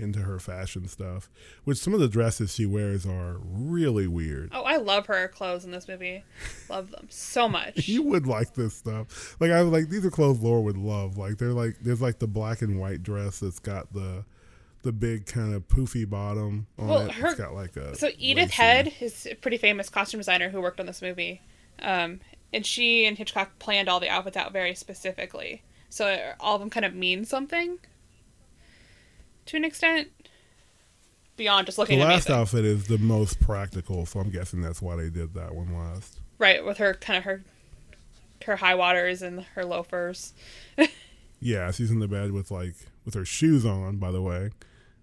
Speaker 2: into her fashion stuff, which some of the dresses she wears are really weird.
Speaker 1: oh i love her clothes in this movie love them so much
Speaker 2: You would like this stuff. Like I was like, these are clothes Laura would love. Like they're like, there's like the black and white dress that's got the, the big kind of poofy bottom on
Speaker 1: Well,
Speaker 2: it.
Speaker 1: her-
Speaker 2: it's got like a
Speaker 1: so edith head is a pretty famous costume designer who worked on this movie um, and she and hitchcock planned all the outfits out very specifically so all of them kind of mean something to an extent beyond just looking.
Speaker 2: At the last
Speaker 1: amazing.
Speaker 2: outfit is the most practical, so I'm guessing that's why they did that one last.
Speaker 1: right with her kind of her her high waters and her loafers
Speaker 2: Yeah, she's in the bed with like with her shoes on, by the way.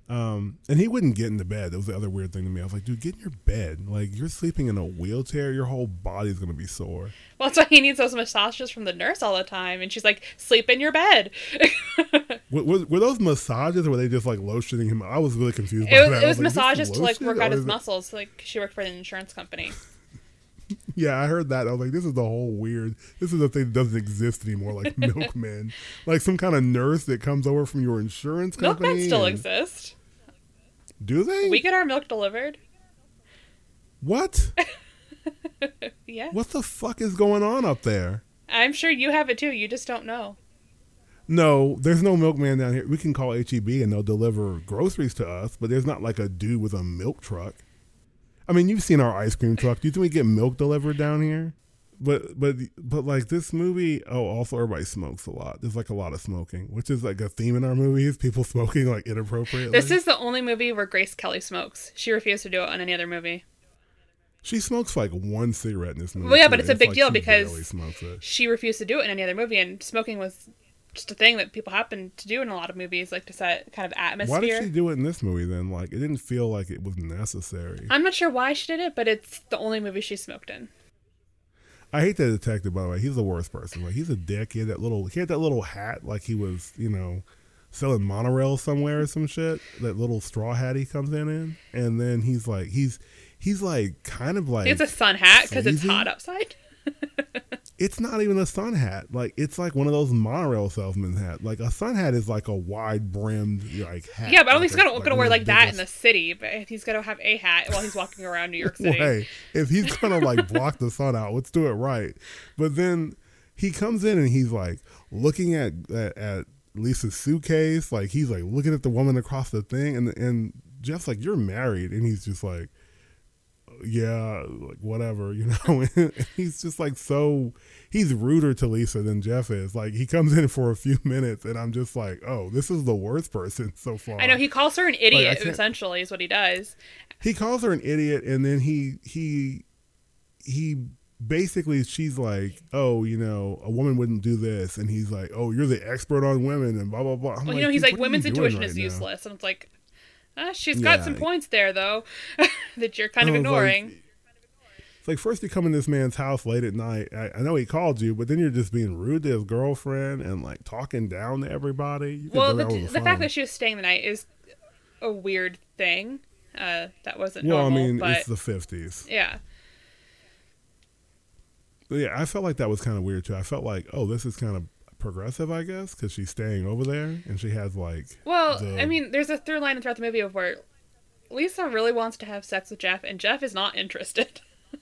Speaker 2: Um, and he wouldn't get into bed. That was the other weird thing to me. I was like, dude, get in your bed. Like you're sleeping in a wheelchair, your whole body's gonna be sore.
Speaker 1: Well, that's why he needs those massages from the nurse all the time. And she's like, sleep in your bed.
Speaker 2: Were, were, were those massages or were they just like lotioning him? I was really confused. by
Speaker 1: was, it was
Speaker 2: like,
Speaker 1: massages to like work out his
Speaker 2: it-"
Speaker 1: muscles. Like she worked for an insurance company.
Speaker 2: yeah, I heard that. I was like, this is the whole weird. This is the thing that doesn't exist anymore, like milkmen, like some kind of nurse that comes over from your insurance company.
Speaker 1: Milkmen still
Speaker 2: and-
Speaker 1: exist.
Speaker 2: Do they?
Speaker 1: We get our milk delivered.
Speaker 2: what?
Speaker 1: Yeah.
Speaker 2: What the fuck is going on up there?
Speaker 1: I'm sure you have it too. You just don't know.
Speaker 2: No, there's no milkman down here. We can call HEB and they'll deliver groceries to us, but there's not like a dude with a milk truck. I mean, you've seen our ice cream truck. Do you think we get milk delivered down here? But but but like this movie, oh, also everybody smokes a lot. There's like a lot of smoking, which is like a theme in our movies. People smoking like inappropriately.
Speaker 1: This is the only movie where Grace Kelly smokes. She refused to do it on any other movie.
Speaker 2: she smokes like one cigarette in this movie.
Speaker 1: Well, yeah,
Speaker 2: too,
Speaker 1: but it's a big
Speaker 2: like
Speaker 1: deal because. She refused to do it in any other movie, and smoking was just a thing that people happen to do in a lot of movies, like to set kind of atmosphere.
Speaker 2: Why did she do it in this movie then? Like, it didn't feel like it was necessary.
Speaker 1: I'm not sure why she did it, but it's the only movie she smoked in.
Speaker 2: I hate that detective. By the way, he's the worst person. Like, he's a dick. He had that little. He had that little hat, like he was, you know, selling monorail somewhere or some shit. That little straw hat he comes in in, and then he's like, he's he's like kind of like
Speaker 1: It's a sun hat because it's hot outside.
Speaker 2: it's not even a sun hat. Like it's like one of those monorail salesman hat. Like a sun hat is like a wide brimmed like hat.
Speaker 1: Yeah, but I don't
Speaker 2: like
Speaker 1: think he's gonna, gonna wear like that in the city. But if he's gonna have a hat while he's walking around New York City,
Speaker 2: Hey, if he's gonna like block the sun out, let's do it right. But then he comes in and he's like looking at at, at Lisa's suitcase, like he's like looking at the woman across the thing, and and Jeff's like, "You're married," and he's just like, "Yeah, like whatever," you know. he's just like so he's ruder to Lisa than Jeff is. Like he comes in for a few minutes, and I'm just like, "Oh, this is the worst person so far."
Speaker 1: I know he calls her an idiot.
Speaker 2: can't-
Speaker 1: essentially, is what he does.
Speaker 2: he calls her an idiot and then he he he basically she's like oh you know a woman wouldn't do this and he's like oh you're the expert on women and blah blah blah I'm
Speaker 1: Well, you know, he's
Speaker 2: "Dude,
Speaker 1: like,
Speaker 2: what are you
Speaker 1: women's intuition
Speaker 2: right
Speaker 1: is
Speaker 2: now?"
Speaker 1: useless, and it's like, uh, she's got
Speaker 2: Yeah.
Speaker 1: some points there though that you're kind of
Speaker 2: I was like-
Speaker 1: ignoring.
Speaker 2: it's like first you come in this man's house late at night I, I know he called you but then you're just being rude to his girlfriend and like talking down to everybody
Speaker 1: well,
Speaker 2: done
Speaker 1: the, the fact that she was staying the night is a weird thing. Uh, that wasn't
Speaker 2: well
Speaker 1: normal,
Speaker 2: I mean
Speaker 1: but
Speaker 2: it's the 50s
Speaker 1: yeah,
Speaker 2: But yeah I felt like that was kind of weird too I felt like oh this is kind of progressive I guess because she's staying over there and she has like
Speaker 1: Well,
Speaker 2: the-
Speaker 1: I mean, there's a through line throughout the movie of where Lisa really wants to have sex with Jeff, and Jeff is not interested.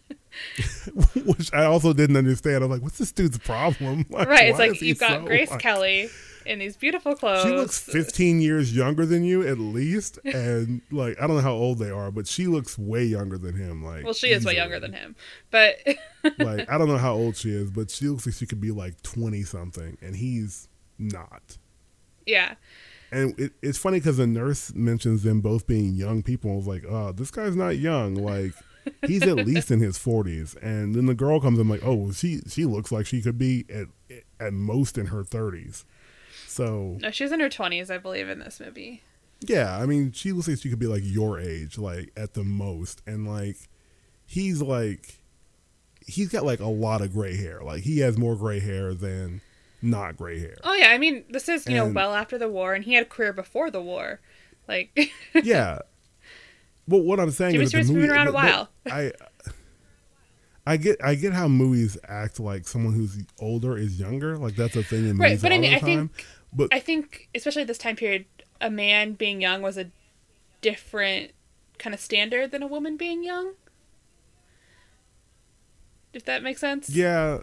Speaker 2: which I also didn't understand. I'm like, what's this dude's problem? Like,
Speaker 1: right? It's like you've got
Speaker 2: so,
Speaker 1: Grace
Speaker 2: like-
Speaker 1: Kelly in these beautiful clothes.
Speaker 2: She looks 15 years younger than you at least, and like I don't know how old they are, but she looks way younger than him. Like,
Speaker 1: well, she is way younger than him, but
Speaker 2: like I don't know how old she is, but she looks like she could be like 20 something, and he's not.
Speaker 1: yeah,
Speaker 2: And it, it's funny because the nurse mentions them both being young people. I was like, oh, this guy's not young. Like, he's at least in his 40s. And then the girl comes in like, oh, she she looks like she could be at at most in her 30s. So
Speaker 1: no, she's in her twenties, I believe, in this movie.
Speaker 2: yeah, I mean, she looks like she could be like your age, like at the most. And like, he's like, he's got like a lot of gray hair. Like he has more gray hair than not gray hair.
Speaker 1: Oh yeah, I mean, this is you know well after the war, and he had a career before the war. Like,
Speaker 2: yeah. But what I'm saying
Speaker 1: Jimmy
Speaker 2: is
Speaker 1: Stewart's been around a
Speaker 2: but- but
Speaker 1: while.
Speaker 2: I I get I get how movies act like someone who's older is younger. Like that's a thing in
Speaker 1: Right,
Speaker 2: movies
Speaker 1: but I
Speaker 2: all
Speaker 1: mean,
Speaker 2: the
Speaker 1: I think-
Speaker 2: time. But
Speaker 1: I think, especially at this time period, a man being young was a different kind of standard than a woman being young. If that makes sense.
Speaker 2: yeah,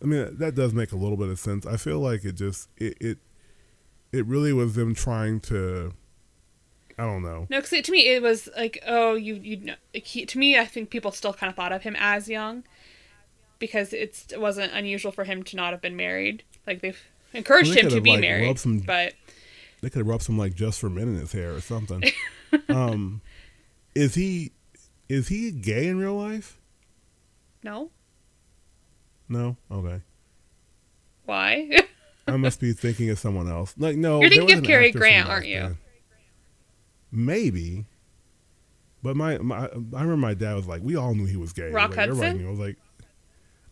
Speaker 2: I mean that does make a little bit of sense. I feel like it just it it, it really was them trying to I don't know.
Speaker 1: No, because to me it was like, oh, you you know, he, to me I think people still kind of thought of him as young, because it's it wasn't unusual for him to not have been married. Like they've encouraged him to be
Speaker 2: like,
Speaker 1: married,
Speaker 2: some-
Speaker 1: but
Speaker 2: They could have rubbed some like just for men in his hair or something. um, is he is he gay in real life?
Speaker 1: no,
Speaker 2: No. Okay.
Speaker 1: why?
Speaker 2: I must be thinking of someone else. Like no,
Speaker 1: You're thinking of Cary Grant, aren't you?
Speaker 2: then. Maybe. But my, my I remember my dad was like, we all knew he was gay.
Speaker 1: Rock
Speaker 2: like,
Speaker 1: Hudson?
Speaker 2: knew. I was like,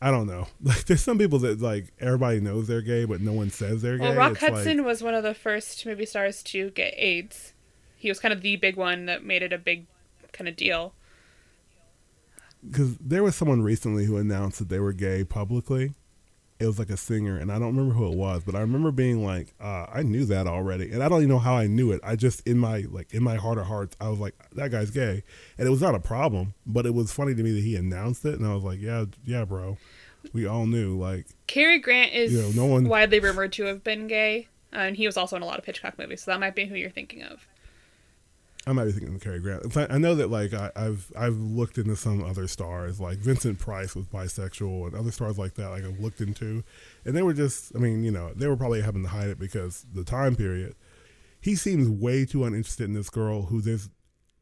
Speaker 2: I don't know. Like there's some people that like everybody knows they're gay, but no one says they're
Speaker 1: well,
Speaker 2: gay.
Speaker 1: Well, Rock
Speaker 2: It's like-
Speaker 1: Hudson was one of the first movie stars to get AIDS. He was kind of the big one that made it a big kind of deal.
Speaker 2: because there was someone recently who announced that they were gay publicly. It was like a singer, and I don't remember who it was, but I remember being like, uh, I knew that already, and I don't even know how I knew it. I just in my like in my heart of hearts, I was like, that guy's gay, and it was not a problem, but it was funny to me that he announced it, and I was like, yeah, yeah, bro, we all knew. Like,
Speaker 1: Cary Grant is
Speaker 2: You know, no one-
Speaker 1: widely rumored to have been gay, and he was also in a lot of Hitchcock movies, so that might be who you're thinking of.
Speaker 2: I might be thinking of Cary Grant. I know that like I, I've I've looked into some other stars, like Vincent Price was bisexual, and other stars like that. Like I've looked into, and they were just, I mean, you know, they were probably having to hide it because the time period. He seems way too uninterested in this girl who there's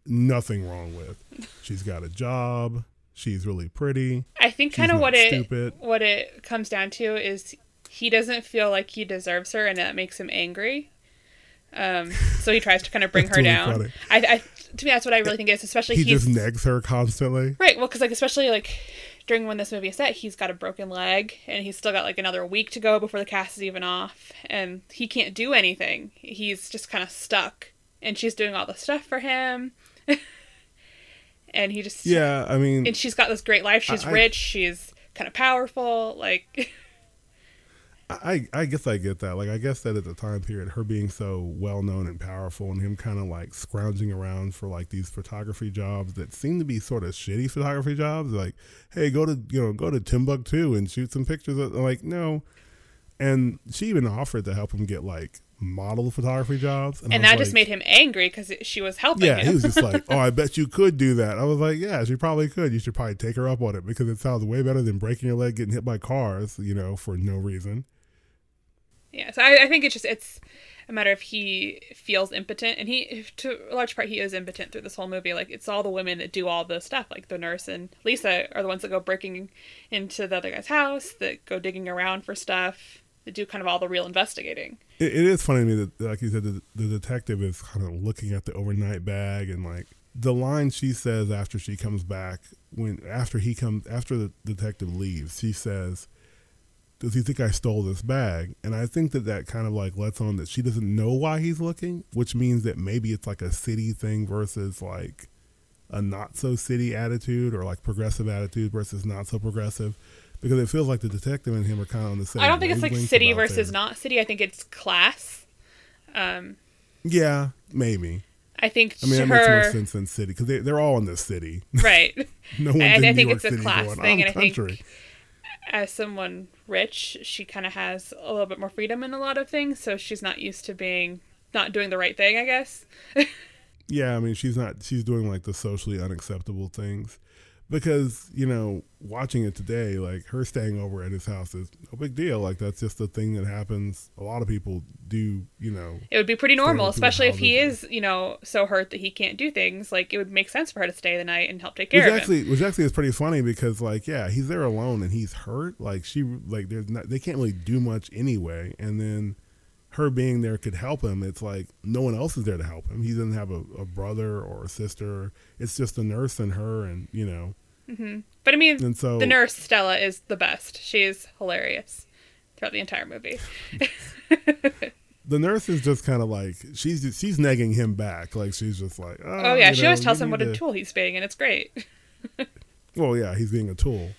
Speaker 2: nothing wrong with. She's got a job. She's really pretty.
Speaker 1: I think kind of what it
Speaker 2: stupid.
Speaker 1: what it comes down to is he doesn't feel like he deserves her, and that makes him angry. Um, so he tries to kind of bring her
Speaker 2: really
Speaker 1: down. I, I, to me, that's what I really think is, especially
Speaker 2: He just negs her constantly.
Speaker 1: right. Well, because like especially like during when this movie is set, he's got a broken leg, and he's still got like another week to go before the cast is even off, and he can't do anything. He's just kind of stuck, and she's doing all the stuff for him, and he just
Speaker 2: Yeah, I mean,
Speaker 1: and she's got this great life. She's
Speaker 2: I-
Speaker 1: rich. She's kind of powerful. Like,
Speaker 2: I I guess I get that. Like I guess that at the time period, her being so well known and powerful, and him kind of like scrounging around for like these photography jobs that seem to be sort of shitty photography jobs. Like, hey, go to you know go to Timbuktu and shoot some pictures. Of, like, no. And she even offered to help him get like model photography jobs,
Speaker 1: and
Speaker 2: I
Speaker 1: that
Speaker 2: was
Speaker 1: just made him angry because she was helping
Speaker 2: Yeah,
Speaker 1: him.
Speaker 2: he was just like, "Oh, I bet you could do that." I was like, "Yeah, she probably could. You should probably take her up on it because it sounds way better than breaking your leg, getting hit by cars, you know, for no reason."
Speaker 1: Yeah, so I, I think it's just it's a matter of he feels impotent, and he to a large part he is impotent through this whole movie. Like it's all the women that do all the stuff, like the nurse and Lisa are the ones that go breaking into the other guy's house, that go digging around for stuff, that do kind of all the real investigating.
Speaker 2: It, it is funny to me that, like you said, the, the detective is kind of looking at the overnight bag and like the line she says after she comes back when after he comes after the detective leaves, she says, "Does he think I stole this bag?" And I think that that kind of like lets on that she doesn't know why he's looking, which means that maybe it's like a city thing versus like a not so city attitude or like progressive attitude versus not so progressive. Because it feels like the detective and him are kind of on the same.
Speaker 1: I don't think it's like city versus
Speaker 2: their-
Speaker 1: not city. I think it's class. Um,
Speaker 2: Yeah, maybe.
Speaker 1: I think
Speaker 2: I mean, that makes more sense than city because they, they're all in the city.
Speaker 1: right.
Speaker 2: No one's
Speaker 1: I-
Speaker 2: in
Speaker 1: I
Speaker 2: New
Speaker 1: think
Speaker 2: York
Speaker 1: it's a
Speaker 2: City
Speaker 1: class
Speaker 2: going,
Speaker 1: thing, and I think-
Speaker 2: country.
Speaker 1: as someone rich, she kind of has a little bit more freedom in a lot of things, so she's not used to being not doing the right thing, I guess.
Speaker 2: Yeah, I mean, she's not. She's doing like the socially unacceptable things because you know, watching it today, like her staying over at his house is no big deal. Like that's just a thing that happens. A lot of people do. You know,
Speaker 1: It would be pretty normal,
Speaker 2: Staying to a
Speaker 1: especially if he is, you know, so hurt that he can't do things. Like it would make sense for her to stay the night and help take care
Speaker 2: which
Speaker 1: of him.
Speaker 2: actually, which actually is pretty funny because like, yeah, he's there alone and he's hurt. Like she, like there's not. They can't really do much anyway, and then. Her being there could help him. It's like no one else is there to help him. He doesn't have a, a brother or a sister. It's just the nurse and her, and you know, mm-hmm.
Speaker 1: But I mean,
Speaker 2: And so-
Speaker 1: the nurse Stella is the best. She's hilarious throughout the entire movie.
Speaker 2: the nurse is just kind of like she's just, she's negging him back like she's just like oh,
Speaker 1: Oh yeah, she
Speaker 2: know,
Speaker 1: always tells him what
Speaker 2: need
Speaker 1: a tool he's being, and it's great.
Speaker 2: well yeah he's being a tool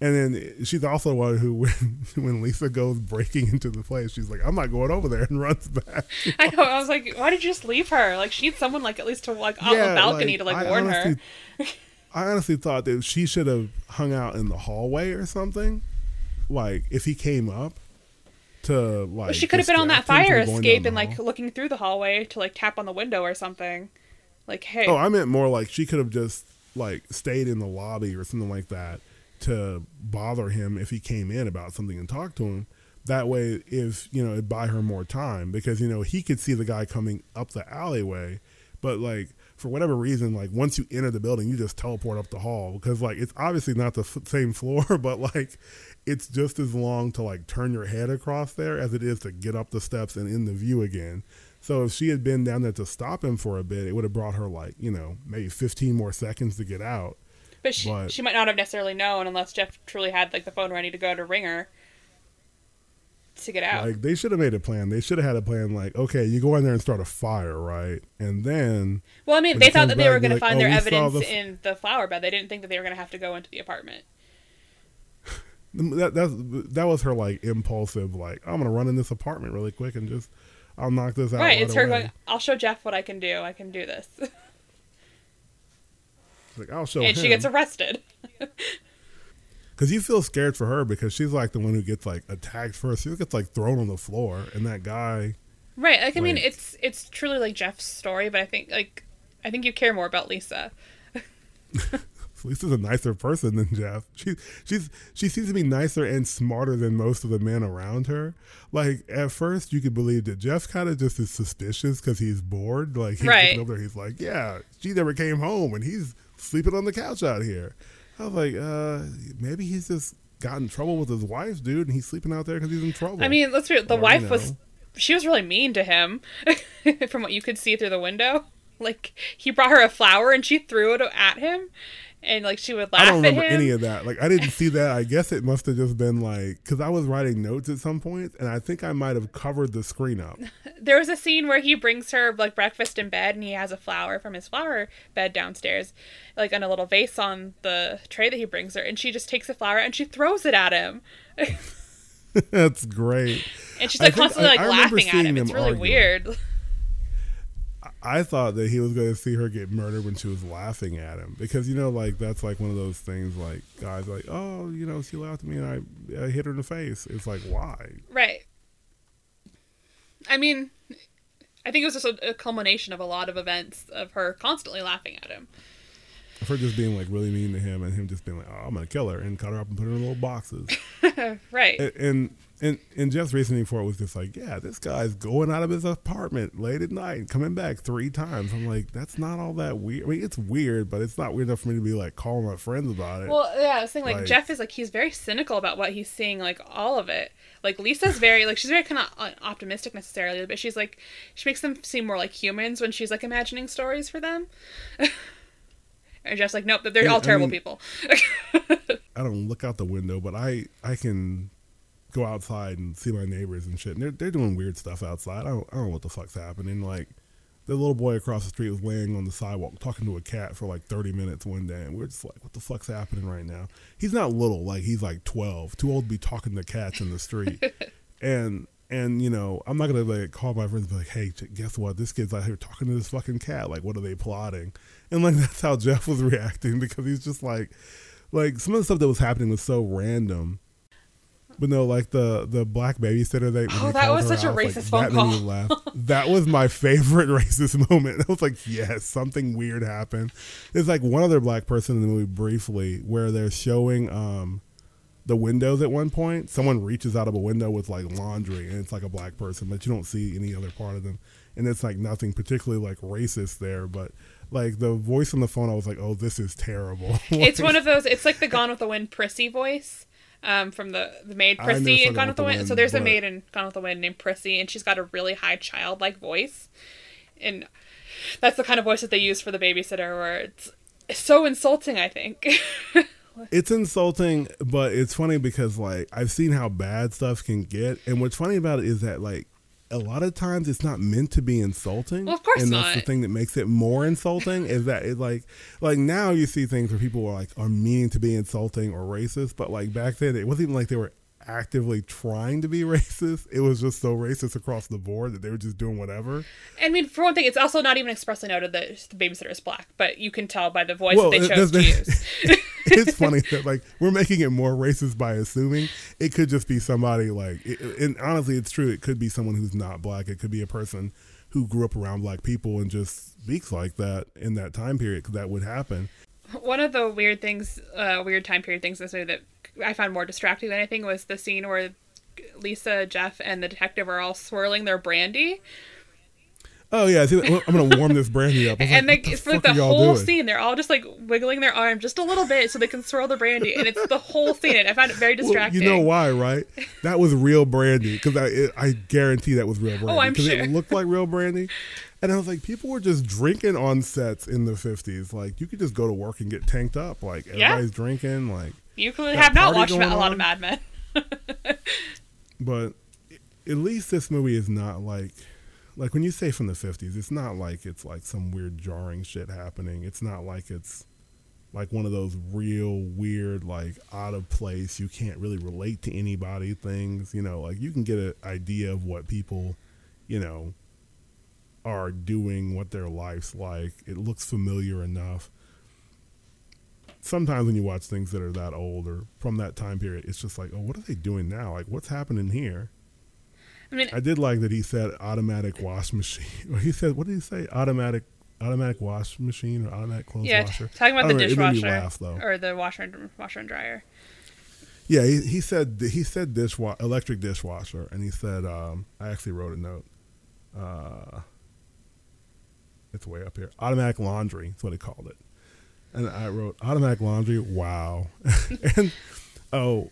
Speaker 2: and then she's also one who when, when lisa goes breaking into the place she's like i'm not going over there and runs back
Speaker 1: I know. I was like, why did you just leave her? Like she needs someone like at least to like on
Speaker 2: Yeah,
Speaker 1: the balcony to like
Speaker 2: I
Speaker 1: warn
Speaker 2: honestly,
Speaker 1: her.
Speaker 2: i honestly thought that she should have hung out in the hallway or something like if he came up to like
Speaker 1: she could have been on that fire escape and like looking through the hallway to like tap on the window or something. Like, hey,
Speaker 2: Oh, I meant more like she could have just like stayed in the lobby or something like that to bother him if he came in about something and talked to him. That way, if you know, it'd buy her more time because you know he could see the guy coming up the alleyway, but like for whatever reason, like once you enter the building, you just teleport up the hall because like it's obviously not the f- same floor, but like it's just as long to like turn your head across there as it is to get up the steps and in the view again. So if she had been down there to stop him for a bit, it would have brought her like you know maybe fifteen more seconds to get out.
Speaker 1: But she,
Speaker 2: but-
Speaker 1: she might not have necessarily known unless Jeff truly had like the phone ready to go to ring her. to get out.
Speaker 2: Like they should have made a plan. They should have had a plan. Like, okay, you go in there and start a fire, right? And then,
Speaker 1: well, I mean, they thought that they were going to find
Speaker 2: "Oh,
Speaker 1: their evidence
Speaker 2: the f-"
Speaker 1: in the flower bed. They didn't think that they were going to have to go into the apartment.
Speaker 2: that that's, that was her like impulsive. Like, I'm gonna run in this apartment really quick and just, I'll knock this out.
Speaker 1: right? It's her
Speaker 2: away.
Speaker 1: going. I'll show Jeff what I can do. I can do this,
Speaker 2: Like, oh, I'll show
Speaker 1: and
Speaker 2: him.
Speaker 1: she gets arrested.
Speaker 2: Because you feel scared for her because she's like the one who gets like attacked first. She gets like thrown on the floor, and that guy.
Speaker 1: Right. Like I mean, it's it's truly like Jeff's story, but I think like I think you care more about Lisa.
Speaker 2: Lisa's a nicer person than Jeff. She she's she seems to be nicer and smarter than most of the men around her. Like at first, you could believe that Jeff kind of just is suspicious because he's bored. Like he's
Speaker 1: Right.
Speaker 2: over there, he's like, "Yeah, she never came home, and he's sleeping on the couch out here." I was like, uh, maybe he's just got in trouble with his wife, dude, and he's sleeping out there because he's in trouble.
Speaker 1: I mean, let's be the
Speaker 2: Or, you
Speaker 1: wife was she was really mean to him, from what you could see through the window. Like he brought her a flower and she threw it at him, and like she would laugh
Speaker 2: I don't
Speaker 1: at
Speaker 2: remember
Speaker 1: him.
Speaker 2: any of that. Like I didn't see that. I guess it must have just been like because I was writing notes at some point, and I think I might have covered the screen up.
Speaker 1: there was a scene where he brings her like breakfast in bed and he has a flower from his flower bed downstairs like on a little vase on the tray that he brings her and she just takes the flower and she throws it at him
Speaker 2: That's great.
Speaker 1: and she's like constantly
Speaker 2: I-
Speaker 1: like
Speaker 2: I remember
Speaker 1: laughing at him it's really
Speaker 2: arguing.
Speaker 1: weird
Speaker 2: I thought that he was going to see her get murdered when she was laughing at him because you know, like that's like one of those things. Like guys, like, oh, you know, she laughed at me and I, I hit her in the face. It's like why?
Speaker 1: right i mean i think it was just a, a culmination of a lot of events of her constantly laughing at him
Speaker 2: Of her just being like really mean to him and him just being like, oh, I'm going to kill her and cut her up and put her in little boxes.
Speaker 1: right
Speaker 2: and, and and and Jeff's reasoning for it was just like, yeah, this guy's going out of his apartment late at night, and coming back three times. I'm like, that's not all that weird. I mean, it's weird, but it's not weird enough for me to be like calling my friends about it.
Speaker 1: Well, yeah, I was saying like,
Speaker 2: Like-
Speaker 1: Jeff is like he's very cynical about what he's seeing, like all of it. Like Lisa's very like she's very kind of uh, optimistic necessarily, but she's like she makes them seem more like humans when she's like imagining stories for them. and Jeff's like, nope, they're all
Speaker 2: I
Speaker 1: terrible
Speaker 2: mean-
Speaker 1: people.
Speaker 2: I don't look out the window, but I I can go outside and see my neighbors and shit. And they're they're doing weird stuff outside. I don't I don't know what the fuck's happening. Like the little boy across the street was laying on the sidewalk talking to a cat for like 30 minutes one day, and we're just like, what the fuck's happening right now? He's not little, like he's like 12, too old to be talking to cats in the street, and. And you know, I'm not gonna like call my friends and be like, "Hey, guess what? This kid's out here talking to this fucking cat. Like, what are they plotting?" And like that's how Jeff was reacting because he's just like, like some of the stuff that was happening was so random. But no, like the the black babysitter that
Speaker 1: Oh, that was such a
Speaker 2: out, like,
Speaker 1: racist phone
Speaker 2: that made me
Speaker 1: call.
Speaker 2: laugh. that was my favorite racist moment. I was like, yes, something weird happened. There's like one other black person in the movie briefly where they're showing um the windows at one point. Someone reaches out of a window with like laundry, and it's like a black person, but you don't see any other part of them. And it's like nothing particularly like racist there, but like the voice on the phone, I was like, oh, this is terrible.
Speaker 1: it's one of those. It's like the Gone with the Wind Prissy voice. Um, from the the maid Prissy in
Speaker 2: Gone with
Speaker 1: the Wind.
Speaker 2: Wind,
Speaker 1: So there's a
Speaker 2: but-
Speaker 1: maid in Gone with the Wind named Prissy, and she's got a really high childlike voice, and that's the kind of voice that they use for the babysitter, where it's so insulting. I think.
Speaker 2: it's insulting, but it's funny because like I've seen how bad stuff can get, and what's funny about it is that like a lot of times it's not meant to be insulting.
Speaker 1: Well, of course
Speaker 2: and that's the thing that makes it more insulting is that it like like now you see things where people are like are meaning to be insulting or racist, but like back then it wasn't even like they were actively trying to be racist. It was just so racist across the board that they were just doing whatever.
Speaker 1: I mean, for one thing, it's also not even expressly noted that the babysitter is black, but you can tell by the voice
Speaker 2: Well,
Speaker 1: that they chose to use.
Speaker 2: it's funny that like we're making it more racist by assuming it could just be somebody like it, and honestly it's true it could be someone who's not black it could be a person who grew up around black people and just speaks like that in that time period 'cause that would happen
Speaker 1: One of the weird things, uh, weird time period things in this movie that I found more distracting than anything was the scene where Lisa, Jeff, and the detective are all swirling their brandy,
Speaker 2: oh yeah see, i'm gonna warm this brandy up
Speaker 1: and
Speaker 2: like,
Speaker 1: it's
Speaker 2: the
Speaker 1: like the whole
Speaker 2: doing?
Speaker 1: scene, they're all just like wiggling their arm just a little bit so they can swirl the brandy, and it's the whole scene. And I found it very
Speaker 2: Well,
Speaker 1: distracting.
Speaker 2: you know why, right? That was real brandy because I it, I guarantee that was real oh, brandy.
Speaker 1: Oh, I'm sure.
Speaker 2: it looked like real brandy, and I was like, people were just drinking on sets in the fifties. Like you could just go to work and get tanked up. Like
Speaker 1: Yeah.
Speaker 2: everybody's drinking. Like
Speaker 1: You clearly have not watched a lot
Speaker 2: on.
Speaker 1: of Mad Men.
Speaker 2: but at least this movie is not like like when you say from the 50s it's not like it's like some weird jarring shit happening it's not like it's like one of those real weird like out of place you can't really relate to anybody things you know like you can get an idea of what people you know are doing what their life's like it looks familiar enough sometimes when you watch things that are that old or from that time period it's just like oh what are they doing now like what's happening here
Speaker 1: I mean,
Speaker 2: I did like that he said automatic wash machine. Or he said, what did he say? Automatic automatic wash machine or automatic clothes
Speaker 1: yeah,
Speaker 2: washer.
Speaker 1: talking about the
Speaker 2: don't it made me
Speaker 1: dishwasher
Speaker 2: laugh, though.
Speaker 1: or the washer and washer and dryer.
Speaker 2: Yeah, he, he said he said dishwa- electric dishwasher, and he said um, I actually wrote a note. Uh, it's way up here. Automatic laundry. That's what he called it. And I wrote automatic laundry. Wow. and oh,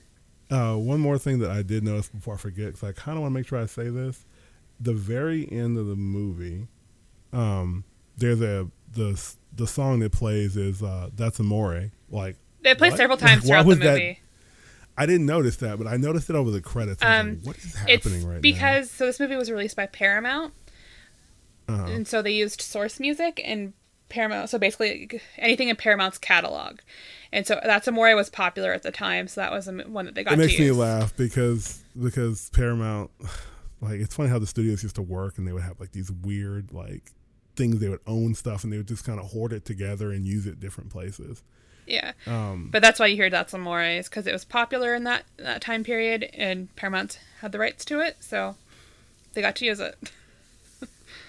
Speaker 2: uh, one more thing that I did notice before I forget, because I kind of want to make sure I say this. The very end of the movie, um, there's a the the song that plays is uh, "That's Amore." Like
Speaker 1: It plays
Speaker 2: What?
Speaker 1: several times throughout the
Speaker 2: was that-
Speaker 1: movie.
Speaker 2: I didn't notice that, but I noticed it over the credits.
Speaker 1: Um,
Speaker 2: like, what is happening right now?
Speaker 1: because so this movie was released by Paramount.
Speaker 2: Uh-huh.
Speaker 1: and so they used source music and Paramount. So basically, anything in Paramount's catalog, and so that's Amore was popular at the time. So that was the one that they got.
Speaker 2: It makes me laugh because because Paramount, like it's funny how the studios used to work, and they would have like these weird like things they would own stuff, and they would just kind of hoard it together and use it different places.
Speaker 1: Yeah,
Speaker 2: Um,
Speaker 1: but that's why you hear that's Amore is because it was popular in that that time period, and Paramount had the rights to it, so they got to use it.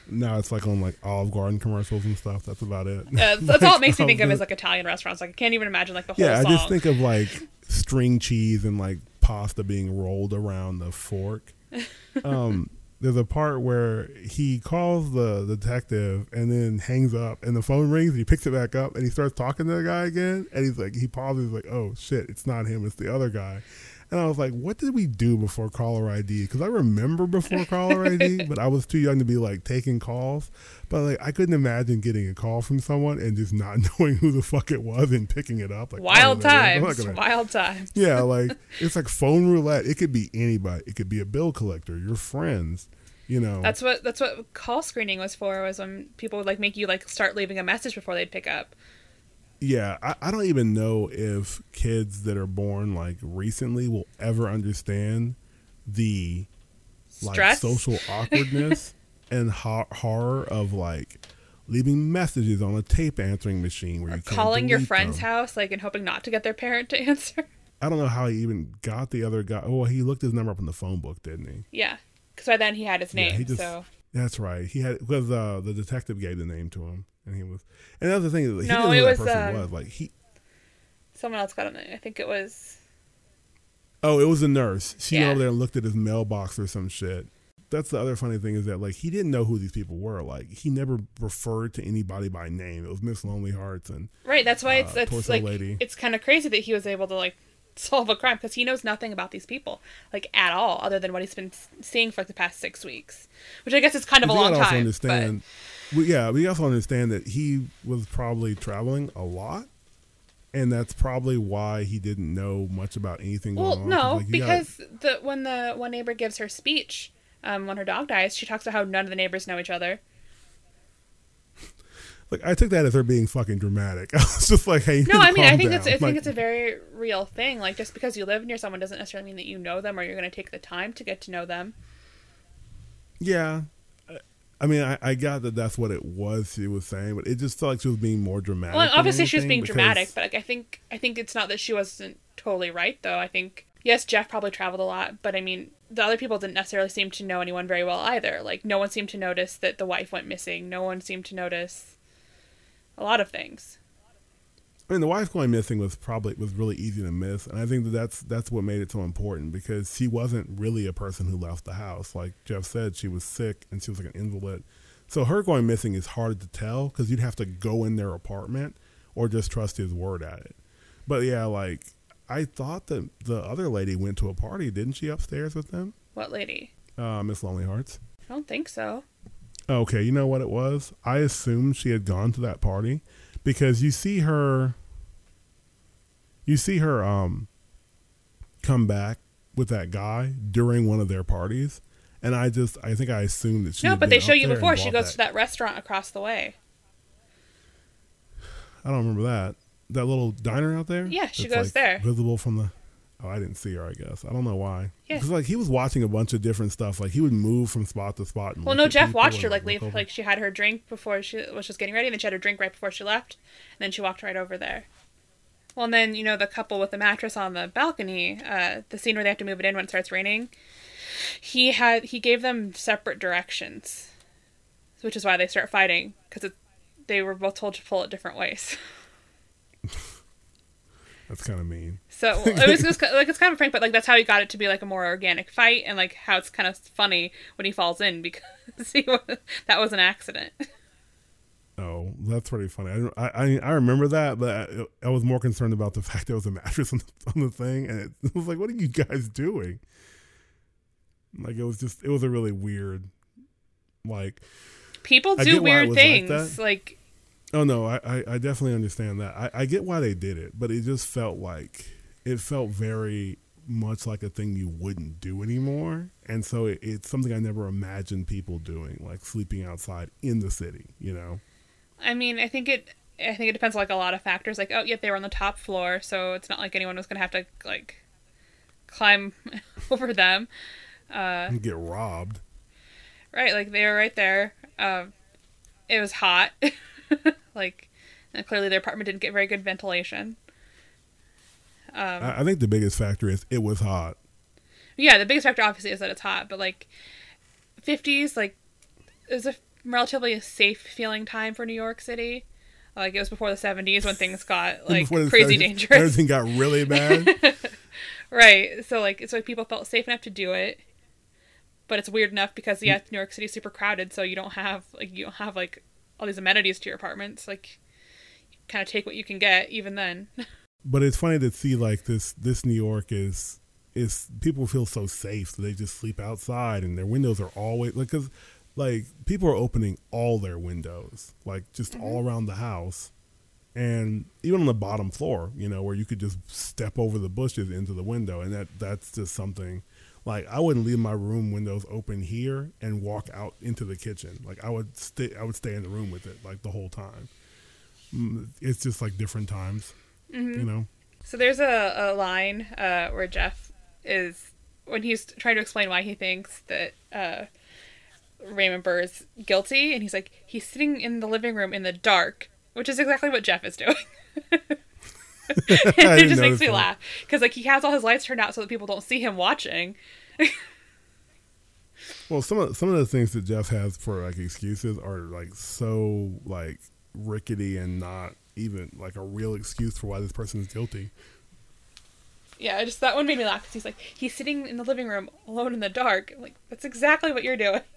Speaker 2: now it's like on like Olive Garden commercials and stuff. That's about it.
Speaker 1: Uh, that's all it makes me think of is like Italian restaurants. Like I can't even imagine like the whole
Speaker 2: Yeah,
Speaker 1: song.
Speaker 2: I just think of like string cheese and like pasta being rolled around the fork. Um, there's a part where he calls the detective and then hangs up, and the phone rings, and he picks it back up, and he starts talking to the guy again, and he's like, he pauses, like, oh shit, it's not him, it's the other guy. And I was like, what did we do before caller ID? Because I remember before caller ID, but I was too young to be like taking calls. But like, I couldn't imagine getting a call from someone and just not knowing who the fuck it was and picking it up. Like,
Speaker 1: wild
Speaker 2: I don't know, I'm not
Speaker 1: times,
Speaker 2: gonna-
Speaker 1: wild times.
Speaker 2: yeah, like it's like phone roulette. It could be anybody. It could be a bill collector, your friends. You know,
Speaker 1: That's what that's what call screening was for. Was when people would like make you like start leaving a message before they'd pick up.
Speaker 2: Yeah. I, I don't even know if kids that are born like recently will ever understand the like
Speaker 1: Stress.
Speaker 2: social awkwardness and ho- horror of like leaving messages on a tape answering machine where you can't
Speaker 1: calling your friend's
Speaker 2: them.
Speaker 1: house like and hoping not to get their parent to answer.
Speaker 2: I don't know how he even got the other guy. Oh, he looked his number up in the phone book, didn't he?
Speaker 1: yeah, because by then he had his
Speaker 2: Yeah,
Speaker 1: name.
Speaker 2: he just-
Speaker 1: so
Speaker 2: That's right. He had because uh, the detective gave the name to him, and he was. And the thing. Is, he
Speaker 1: No,
Speaker 2: didn't know who
Speaker 1: was,
Speaker 2: that person
Speaker 1: um,
Speaker 2: was. Like he.
Speaker 1: someone else got it. I think it was.
Speaker 2: Oh, it was a nurse. She went over there and looked at his mailbox or some shit. That's the other funny thing is that like he didn't know who these people were. Like he never referred to anybody by name. It was Miss Lonely Hearts and
Speaker 1: Right. That's why it's
Speaker 2: Uh,
Speaker 1: it's
Speaker 2: torso
Speaker 1: like
Speaker 2: lady.
Speaker 1: it's kind of crazy that he was able to like solve a crime because he knows nothing about these people like at all, other than what he's been seeing for like the past six weeks, which I guess is kind of a
Speaker 2: But
Speaker 1: long
Speaker 2: also
Speaker 1: time.
Speaker 2: understand. We, yeah, we also understand that he was probably traveling a lot, and that's probably why he didn't know much about anything
Speaker 1: well,
Speaker 2: going on. 'Cause,
Speaker 1: no,
Speaker 2: like, you gotta-
Speaker 1: because the when the one neighbor gives her speech, um, when her dog dies, she talks about how none of the neighbors know each other.
Speaker 2: Like I took that as her being fucking dramatic. I was just like, "Hey, you
Speaker 1: No, I mean I think
Speaker 2: down.
Speaker 1: it's I think it's a very real thing. Like just because you live near someone doesn't necessarily mean that you know them or you're going to take the time to get to know them.
Speaker 2: yeah. I- I mean, I, I got that that's what it was she was saying, but it just felt like she was being more dramatic.
Speaker 1: Well, obviously she was being
Speaker 2: because-
Speaker 1: dramatic, but like I think I think it's not that she wasn't totally right though. I think yes, Jeff probably traveled a lot, but I mean the other people didn't necessarily seem to know anyone very well either. Like no one seemed to notice that the wife went missing. No one seemed to notice a lot of things.
Speaker 2: I mean, the wife going missing was probably was really easy to miss, and I think that that's that's what made it so important because she wasn't really a person who left the house. Like Jeff said, she was sick and she was like an invalid. So her going missing is hard to tell because you'd have to go in their apartment or just trust his word at it. But yeah, like I thought that the other lady went to a party, didn't she, upstairs with them?
Speaker 1: What lady?
Speaker 2: Uh, Miss Lonely Hearts.
Speaker 1: I don't think so.
Speaker 2: Okay, you know what it was? I assumed she had gone to that party because you see her you see her um come back with that guy during one of their parties and I just I think I assumed that she.
Speaker 1: no, but they show you before she goes to that restaurant across the way.
Speaker 2: I don't remember that. That little diner out there.
Speaker 1: Yeah, she goes
Speaker 2: like,
Speaker 1: there.
Speaker 2: Visible from the. Oh, I didn't see her. I guess I don't know why.
Speaker 1: Yeah.
Speaker 2: Because like he was watching a bunch of different stuff. Like he would move from spot to spot. And
Speaker 1: Well, no, Jeff watched her like leave.
Speaker 2: over.
Speaker 1: Like she had her drink before she was just getting ready, and then she had her drink right before she left, and then she walked right over there. Well, and then you know the couple with the mattress on the balcony, uh, the scene where they have to move it in when it starts raining. He had he gave them separate directions, which is why they start fighting because they were both told to pull it different ways.
Speaker 2: That's kind of mean.
Speaker 1: So it was just like it's kind of frank, but like that's how he got it to be like a more organic fight, and like how it's kind of funny when he falls in because he was, that was an accident.
Speaker 2: Oh, that's pretty funny. I I, I remember that, but I, I was more concerned about the fact there was a mattress on the, on the thing, and it, was like, what are you guys doing? Like it was just it was a really weird, like
Speaker 1: People do
Speaker 2: it
Speaker 1: weird
Speaker 2: like
Speaker 1: things.
Speaker 2: that.
Speaker 1: Like,
Speaker 2: oh no, I, I I definitely understand that. I I get why they did it, but it just felt like it felt very much like a thing you wouldn't do anymore, and so it, it's something I never imagined people doing, like sleeping outside in the city. You know.
Speaker 1: I mean, I think it. I think it depends on like a lot of factors. Like, oh, yeah, they were on the top floor, so it's not like anyone was gonna have to like climb over them. Uh,
Speaker 2: and get robbed.
Speaker 1: right, like they were right there. Um, it was hot. like, and clearly their apartment didn't get very good ventilation. Um,
Speaker 2: I, I think the biggest factor is it was hot.
Speaker 1: Yeah, the biggest factor obviously is that it's hot, but like 50s, like it was a relatively safe feeling time for New York City. Like it was before the 70s when things got like crazy dangerous.
Speaker 2: Everything got really bad.
Speaker 1: right. So like so people felt safe enough to do it. But it's weird enough because yeah, New York City's super crowded, so you don't have like you don't have like all these amenities to your apartments. Like you kind of take what you can get even then.
Speaker 2: but it's funny to see like this. This New York is is people feel so safe that they just sleep outside and their windows are always like because like people are opening all their windows like just all around the house and even on the bottom floor you know where you could just step over the bushes into the window and that that's just something like i wouldn't leave my room windows open here and walk out into the kitchen. Like i would stay i would stay in the room with it like the whole time. Mm, it's just like different times you know
Speaker 1: So there's a, a line uh, where Jeff is when he's trying to explain why he thinks that uh, Raymond Burr is guilty, and he's like he's sitting in the living room in the dark, which is exactly what Jeff is doing. it just makes me
Speaker 2: that.
Speaker 1: laugh because like he has all his lights turned out so that people don't see him watching.
Speaker 2: Well, some of some of the things that Jeff has for like excuses are like so like rickety and not even like a real excuse for why this person is guilty.
Speaker 1: Yeah, just that one made me laugh because he's like he's sitting in the living room alone in the dark. I'm like that's exactly what you're doing.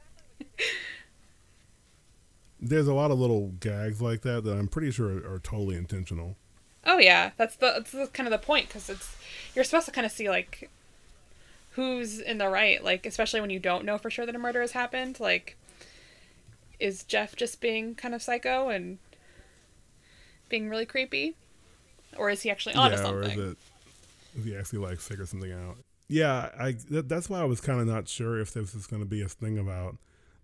Speaker 2: There's a lot of little gags like that that I'm pretty sure are, are totally intentional.
Speaker 1: Oh yeah, that's the that's the, kind of the point because it's you're supposed to kind of see like who's in the right, like especially when you don't know for sure that a murder has happened. Like, is Jeff just being kind of psycho and being really creepy, or is he actually onto
Speaker 2: yeah, or is it is he actually like figure something out? Yeah, I that, that's why I was kind of not sure if this is going to be a thing about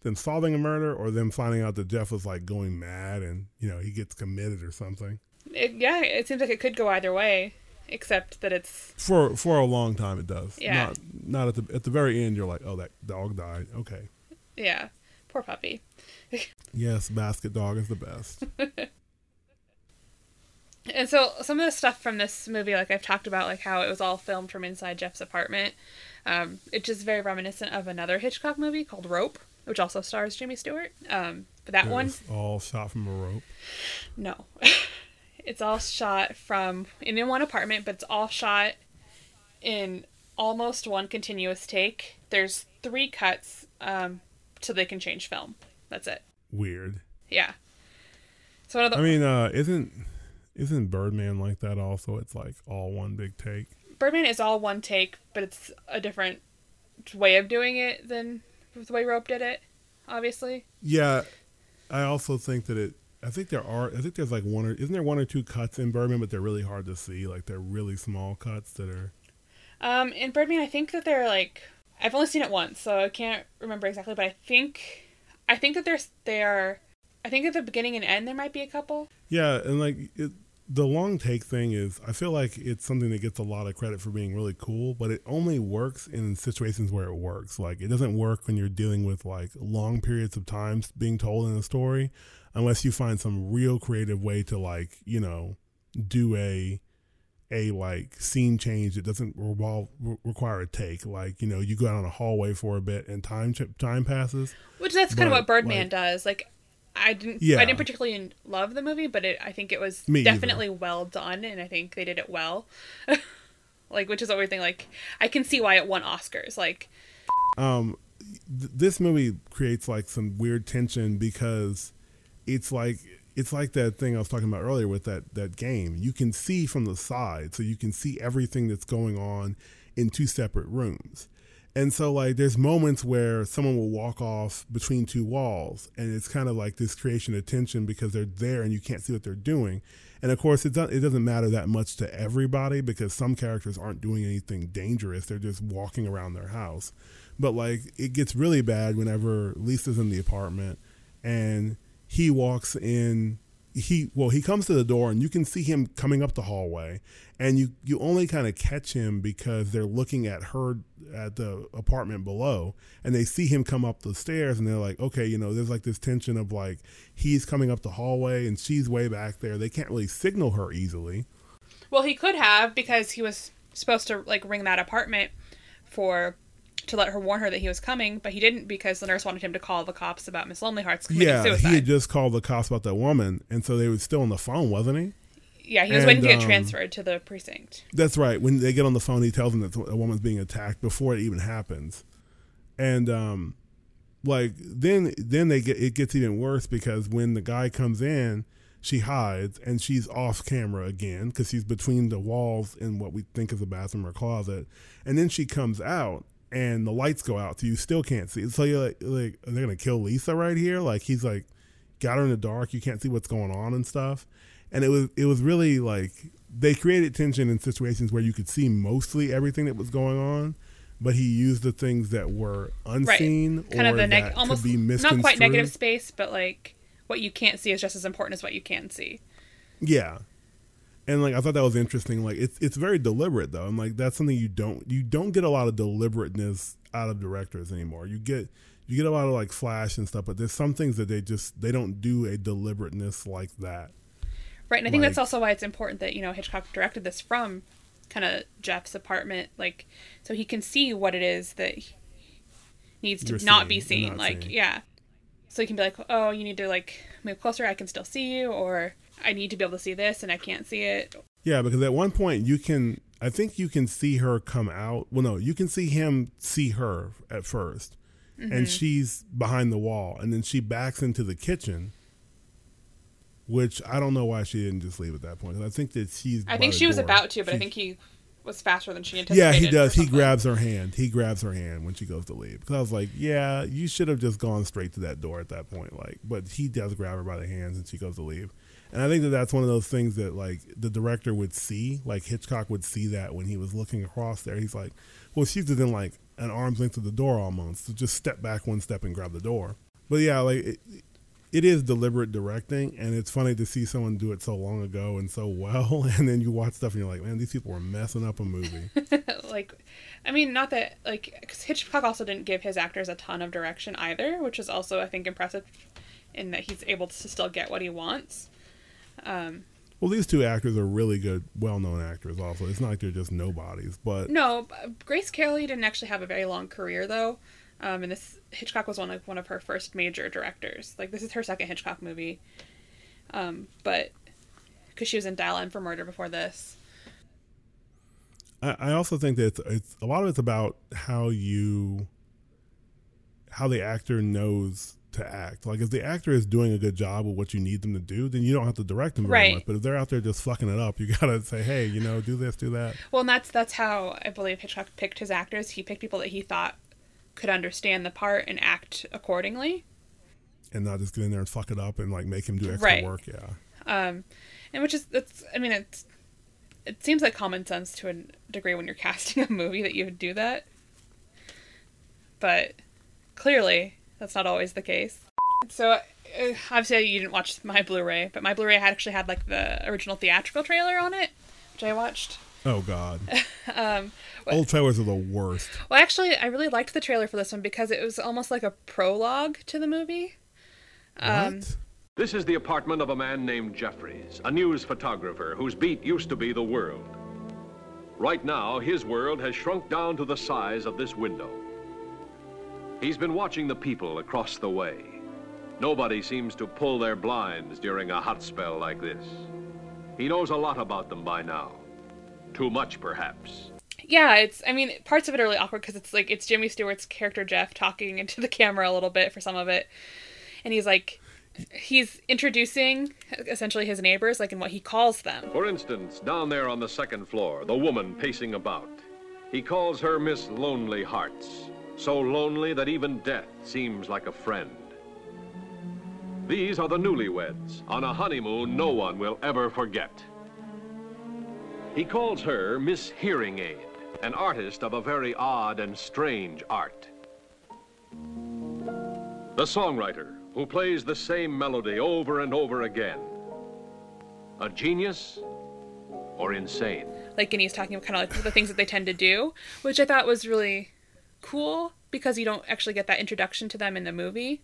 Speaker 2: them solving a murder or them finding out that Jeff was like going mad and you know he gets committed or something.
Speaker 1: It, yeah, it seems like it could go either way, except that it's
Speaker 2: For for a long time it does.
Speaker 1: Yeah.
Speaker 2: Not not at the at the very end you're like, "Oh, that dog died." Okay.
Speaker 1: yeah, poor puppy.
Speaker 2: Yes, basket dog is the best.
Speaker 1: And so some of the stuff from this movie, like I've talked about, like how it was all filmed from inside Jeff's apartment. Um, it's just very reminiscent of another Hitchcock movie called Rope, which also stars Jimmy Stewart. Um, but that
Speaker 2: It
Speaker 1: one,
Speaker 2: all shot from a rope.
Speaker 1: no, it's all shot from in one apartment, but it's all shot in almost one continuous take. There's three cuts, um, so they can change film. That's it.
Speaker 2: Weird.
Speaker 1: Yeah. So one of the
Speaker 2: I mean, uh, isn't isn't Birdman like that? Also, it's like all one big take.
Speaker 1: Birdman is all one take, but it's a different way of doing it than the way Rope did it, obviously.
Speaker 2: Yeah, I also think that it. I think there are. I think there's like one or isn't there one or two cuts in Birdman, but they're really hard to see. Like they're really small cuts that are.
Speaker 1: Um, in Birdman, I think that they're like, I've only seen it once, so I can't remember exactly, but I think I think that there's they are I think at the beginning and end there might be a couple.
Speaker 2: Yeah, and like it, the long take thing is, I feel like it's something that gets a lot of credit for being really cool, but it only works in situations where it works. Like it doesn't work when you're dealing with like long periods of time being told in a story, unless you find some real creative way to like you know do a a like scene change that doesn't revolve, re- require a take. Like you know, you go out on a hallway for a bit and time time passes.
Speaker 1: Which that's kind of what Birdman like, does. Like I didn't yeah. I didn't particularly love the movie, but it I think it was Me definitely either. well done, and I think they did it well. like, which is everything. Like, I can see why it won Oscars. Like,
Speaker 2: um, th- this movie creates like some weird tension because it's like it's like that thing I was talking about earlier with that that game. You can see from the side, so you can see everything that's going on in two separate rooms. And so like there's moments where someone will walk off between two walls and it's kind of like this creation of tension because they're there and you can't see what they're doing. And of course it doesn't it doesn't matter that much to everybody because some characters aren't doing anything dangerous. They're just walking around their house. But like it gets really bad whenever Lisa's in the apartment and he walks in he well he comes to the door and you can see him coming up the hallway and you you only kind of catch him because they're looking at her at the apartment below and they see him come up the stairs and they're like okay you know there's like this tension of like he's coming up the hallway and she's way back there. They can't really signal her easily.
Speaker 1: Well he could have because he was supposed to like ring that apartment for to let her warn her that he was coming, but he didn't because the nurse wanted him to call the cops about Miss Lonely Hearts committing
Speaker 2: yeah,
Speaker 1: suicide.
Speaker 2: he had just called the cops about that woman, and so they were still on the phone, wasn't he?
Speaker 1: Yeah, he was and, waiting to get um, transferred to the precinct.
Speaker 2: That's right. When they get on the phone, he tells them that a woman's being attacked before it even happens, and um, like then then they get it gets even worse because when the guy comes in, she hides and she's off camera again because she's between the walls in what we think is a bathroom or closet, and then she comes out and the lights go out, so you still can't see. So you're like, like are they gonna kill Lisa right here? Like he's like got her in the dark, you can't see what's going on and stuff. And it was it was really like they created tension in situations where you could see mostly everything that was going on, but he used the things that were unseen right. kind of the neg- almost not
Speaker 1: quite negative space, but like what you can't see is just as important as what you can see.
Speaker 2: Yeah, and like I thought that was interesting. Like it's it's very deliberate though, and like that's something you don't you don't get a lot of deliberateness out of directors anymore. You get you get a lot of like flash and stuff, but there's some things that they just they don't do a deliberateness like that.
Speaker 1: Right, and I think like, that's also why it's important that you know Hitchcock directed this from kind of Jeff's apartment, like so he can see what it is that needs to not be seen. Not like seeing. yeah, so he can be like, oh, you need to like move closer. I can still see you, or I need to be able to see this and I can't see it.
Speaker 2: Yeah, because at one point you can, I think you can see her come out. Well, no, you can see him see her at 1st mm-hmm. and she's behind the wall, and then she backs into the kitchen. Which I don't know why she didn't just leave at that point. I think that she's.
Speaker 1: I think she was about to, but she, I think he was faster than she anticipated.
Speaker 2: Yeah, he does. He grabs her hand. He grabs her hand when she goes to leave. Because I was like, yeah, you should have just gone straight to that door at that point. Like, but he does grab her by the hands and she goes to leave. And I think that that's one of those things that like the director would see, like Hitchcock would see that when he was looking across there. He's like, well, she's within like an arm's length of the door almost. So just step back one step and grab the door. But yeah, like it, it is deliberate directing, and it's funny to see someone do it so long ago and so well, and then you watch stuff and you're like, man, these people were messing up a movie.
Speaker 1: like, I mean, not that like because Hitchcock also didn't give his actors a ton of direction either, which is also I think impressive in that he's able to still get what he wants. Um,
Speaker 2: well, these two actors are really good, well-known actors. Also, it's not like they're just nobodies. But
Speaker 1: no, Grace Kelly didn't actually have a very long career though. Um, and this Hitchcock was one of one of her first major directors. Like this is her second Hitchcock movie. Um, but because she was in Dial M for Murder before this.
Speaker 2: I, I also think that it's, it's a lot of it's about how you, how the actor knows to act. Like if the actor is doing a good job with what you need them to do, then you don't have to direct them very right. much. But if they're out there just fucking it up, you gotta say, hey, you know, do this, do that.
Speaker 1: Well, and that's that's how I believe Hitchcock picked his actors. He picked people that he thought could understand the part and act accordingly.
Speaker 2: And not just get in there and fuck it up and like make him do extra right. work. Yeah.
Speaker 1: Um, and which is that's I mean it's it seems like common sense to a degree when you're casting a movie that you would do that. but clearly that's not always the case. So uh, obviously you didn't watch my Blu-ray, but my Blu-ray had actually had like the original theatrical trailer on it, which I watched.
Speaker 2: Oh God.
Speaker 1: Um,
Speaker 2: Old trailers are the worst.
Speaker 1: well, actually, I really liked the trailer for this one because it was almost like a prologue to the movie. Um,
Speaker 2: What?
Speaker 3: This is the apartment of a man named Jeffries, a news photographer whose beat used to be the world. Right now, his world has shrunk down to the size of this window. He's been watching the people across the way. Nobody seems to pull their blinds during a hot spell like this. He knows a lot about them by now. Too much, perhaps.
Speaker 1: yeah, it's. I mean, parts of it are really awkward because it's like it's Jimmy Stewart's character Jeff talking into the camera a little bit for some of it, and he's like, he's introducing essentially his neighbors, like in what he calls them.
Speaker 3: For instance, down there on the second floor, the woman pacing about. He calls her Miss Lonely Hearts, so lonely that even death seems like a friend. These are the newlyweds on a honeymoon no one will ever forget. He calls her Miss Hearing Aid, an artist of a very odd and strange art. The songwriter who plays the same melody over and over again. A genius or insane?
Speaker 1: like and he's talking about kind of like the things that they tend to do which i thought was really cool because you don't actually get that introduction to them in the movie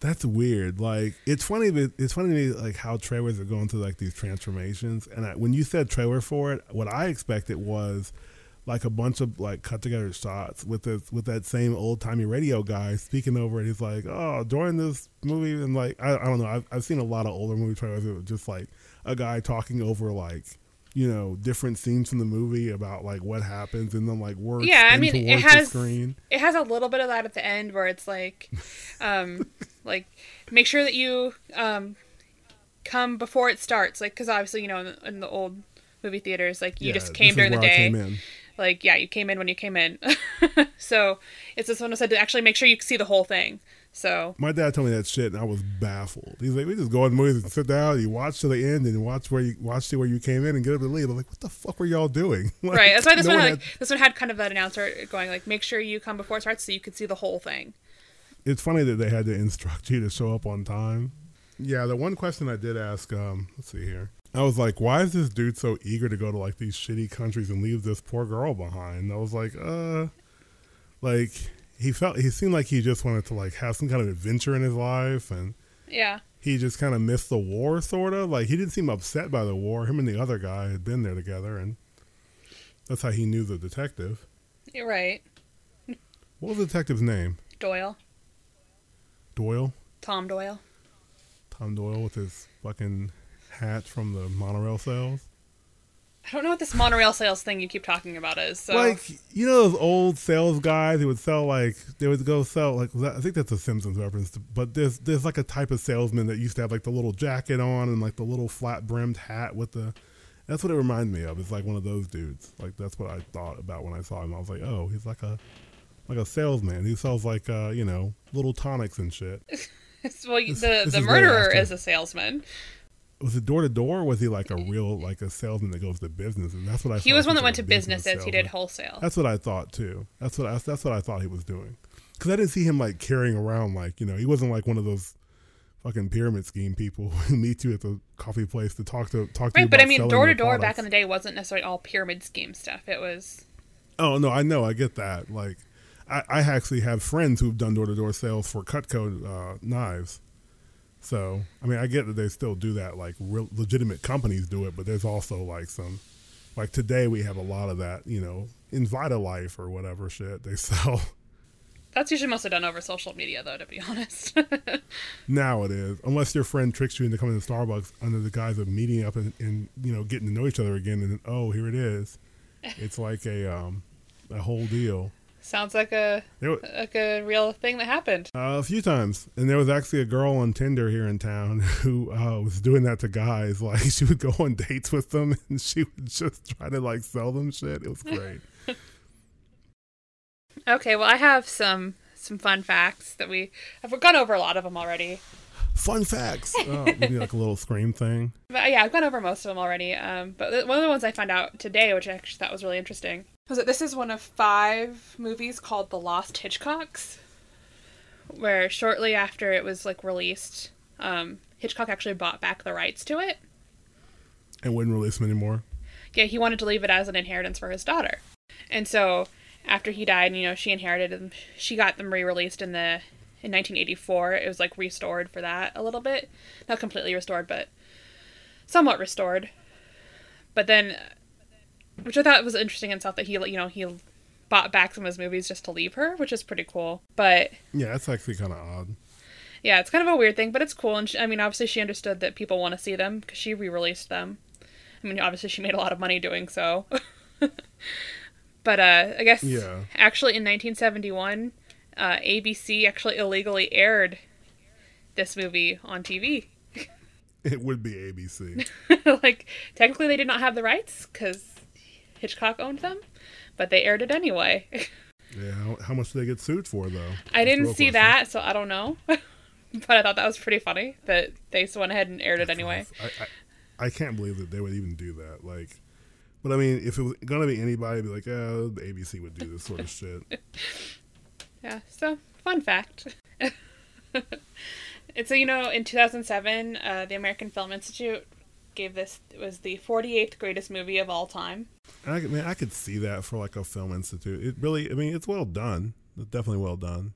Speaker 2: That's weird. Like it's funny, it's funny to me like how trailers are going through like these transformations. And I, when you said trailer for it, what I expected was like a bunch of like cut together shots with this with that same old timey radio guy speaking over it. He's like, "Oh, during this movie," and like I, I don't know. I've, I've seen a lot of older movie trailers. It was just like a guy talking over like. You know, different scenes from the movie about like what happens, and then like words.
Speaker 1: yeah i mean it has
Speaker 2: screen.
Speaker 1: it has a little bit of that at the end where it's like um like make sure that you um come before it starts like because obviously you know in the, in the old movie theaters like you
Speaker 2: Yeah,
Speaker 1: just came during the day like yeah you came in when you came in so it's this one said to actually make sure you see the whole thing so
Speaker 2: My dad told me that shit, and I was baffled. He's like, "We just go in movies and sit down, you watch to the end, and watch where you watch to where you came in, and get up and leave." I'm like, "What the fuck were y'all doing?" Like,
Speaker 1: right that's why this
Speaker 2: no
Speaker 1: one had, like, this one had kind of that announcer going like make sure you come before it starts so you could see the whole thing
Speaker 2: it's funny that they had to instruct you to show up on time. Yeah, the one question I did ask, um, let's see here. I was like, why is this dude so eager to go to like these shitty countries and leave this poor girl behind? I was like, uh, like he felt he seemed like he just wanted to like have some kind of adventure in his life, and
Speaker 1: yeah
Speaker 2: he just kind of missed the war, sort of. Like he didn't seem upset by the war. Him and the other guy had been there together, and that's how he knew the detective.
Speaker 1: you're right
Speaker 2: What was the detective's name?
Speaker 1: doyle
Speaker 2: Doyle.
Speaker 1: tom doyle
Speaker 2: Tom Doyle with his fucking hat from the monorail sales.
Speaker 1: I don't know what this monorail sales thing you keep talking about is. So
Speaker 2: Like you know those old sales guys who would sell like they would go sell like I think that's a Simpsons reference, but there's there's like a type of salesman that used to have like the little jacket on and like the little flat brimmed hat with the. That's what it reminded me of. It's like one of those dudes. Like that's what I thought about when I saw him. I was like, oh, he's like a like a salesman. He sells like uh you know little tonics and shit.
Speaker 1: well,
Speaker 2: this-
Speaker 1: the
Speaker 2: this
Speaker 1: the
Speaker 2: is
Speaker 1: murderer is a salesman.
Speaker 2: Was it door to door? or Was he like a real like a salesman that goes to business? And that's what I. Thought.
Speaker 1: He was one that went to
Speaker 2: business
Speaker 1: businesses. He did wholesale.
Speaker 2: That's what I thought too. That's what I, that's what I thought he was doing. Because I didn't see him like carrying around like you know he wasn't like one of those fucking pyramid scheme people who meet you at the coffee place to talk to talk to
Speaker 1: Right, but I mean, door to door back in the day wasn't necessarily all pyramid scheme stuff. It was
Speaker 2: Oh no, I know, I get that. Like, I, I actually have friends who've done door to door sales for Cutco uh, knives. So I mean, I get that they still do that. Like, real, legitimate companies do it, but there's also like some, like today we have a lot of that. You know, in Vitalife or whatever shit they sell.
Speaker 1: that's usually mostly done over social media, though. To be honest,
Speaker 2: Now it is, unless your friend tricks you into coming to Starbucks under the guise of meeting up and, and you know getting to know each other again, and then, oh, here it is. It's like a um, a whole deal.
Speaker 1: Sounds like a
Speaker 2: There, wa-
Speaker 1: like a real thing that happened.
Speaker 2: Uh, a few times, and there was actually a girl on Tinder here in town who uh, was doing that to guys. Like she would go on dates with them, and she would just try to like sell them shit. It was great.
Speaker 1: Okay, well, I have some some fun facts that we have gone over a lot of them already.
Speaker 2: Fun facts. Oh, maybe like a little scream thing.
Speaker 1: But yeah, I've gone over most of them already. Um, but one of the ones I found out today, which I actually thought was really interesting, Was it? This is one of five movies called The Lost Hitchcocks, where shortly after it was like released, um, Hitchcock actually bought back the rights to it.
Speaker 2: And wouldn't release them anymore.
Speaker 1: Yeah, he wanted to leave it as an inheritance for his daughter, and so after he died, you know, she inherited them. She got them re-released in the in 1984. It was like restored for that a little bit, not completely restored, but somewhat restored. But then, which I thought was interesting in itself that he, you know, he bought back some of his movies just to leave her, which is pretty cool. But
Speaker 2: Yeah, that's actually kind of odd.
Speaker 1: yeah, it's kind of a weird thing, but it's cool. And she, I mean, obviously, she understood that people want to see them because she re-released them. I mean, obviously, she made a lot of money doing so. but uh, I guess
Speaker 2: Yeah.
Speaker 1: actually in 1971, uh, ABC actually illegally aired this movie on TV.
Speaker 2: It would be ABC.
Speaker 1: like technically, they did not have the rights because Hitchcock owned them, but they aired it anyway.
Speaker 2: yeah, how, how much did they get sued for though?
Speaker 1: I
Speaker 2: That's
Speaker 1: didn't see
Speaker 2: question.
Speaker 1: that, so I don't know. but I thought that was pretty funny that they went ahead and aired it anyway.
Speaker 2: I, I I can't believe that they would even do that. Like, but I mean, if it was gonna be anybody, it'd be like, oh, the ABC would do this sort of shit.
Speaker 1: Yeah, so fun fact. and so you know, in 2007, uh, the American Film Institute gave this was the 48th greatest movie of all time.
Speaker 2: I man, I could see that for like a film institute. It really, I mean, it's well done. It's definitely well done.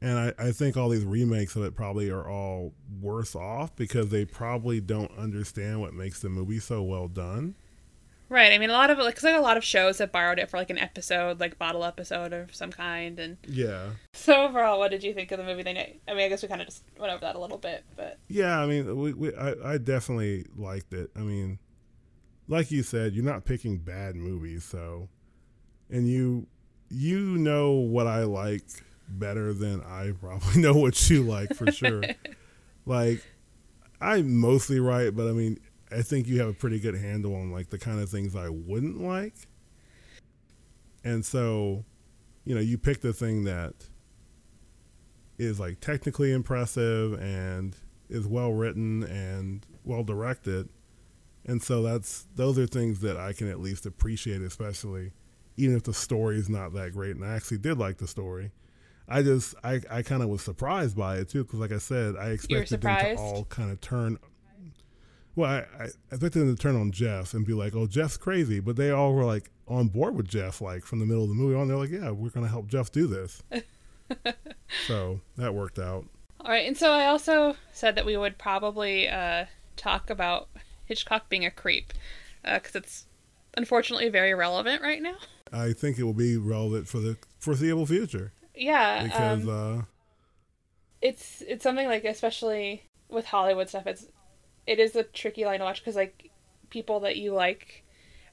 Speaker 2: And I, I think all these remakes of it probably are all worse off because they probably don't understand what makes the movie so well done.
Speaker 1: Right. I mean, a lot of like, cause like a lot of shows have borrowed it for like an episode, like bottle episode of some kind. And
Speaker 2: Yeah.
Speaker 1: so overall, what did you think of the movie? They, I mean, I guess we kind of just went over that a little bit, but
Speaker 2: Yeah, I mean, we, we I, I definitely liked it. I mean, like you said, you're not picking bad movies, so and you you know what I like better than I probably know what you like for sure. like I'm mostly right, but I mean, I think you have a pretty good handle on like the kind of things I wouldn't like. And so, you know, you pick the thing that is like technically impressive and is well written and well directed. And so that's those are things that I can at least appreciate, especially even if the story is not that great. And I actually did like the story. I just I, I kind of was surprised by it too because like I said I expected them to all kind of turn. Well, I, I expected them to turn on Jeff and be like, "Oh, Jeff's crazy," but they all were like on board with Jeff, like from the middle of the movie on. They're like, "Yeah, we're gonna help Jeff do this." so that worked out.
Speaker 1: all right. And so I also said that we would probably uh, talk about Hitchcock being a creep because it's unfortunately very relevant right now.
Speaker 2: I think it will be relevant for the foreseeable future
Speaker 1: Yeah.
Speaker 2: because
Speaker 1: um,
Speaker 2: uh,
Speaker 1: it's it's something like especially with Hollywood stuff it's it is a tricky line to watch because like people that you like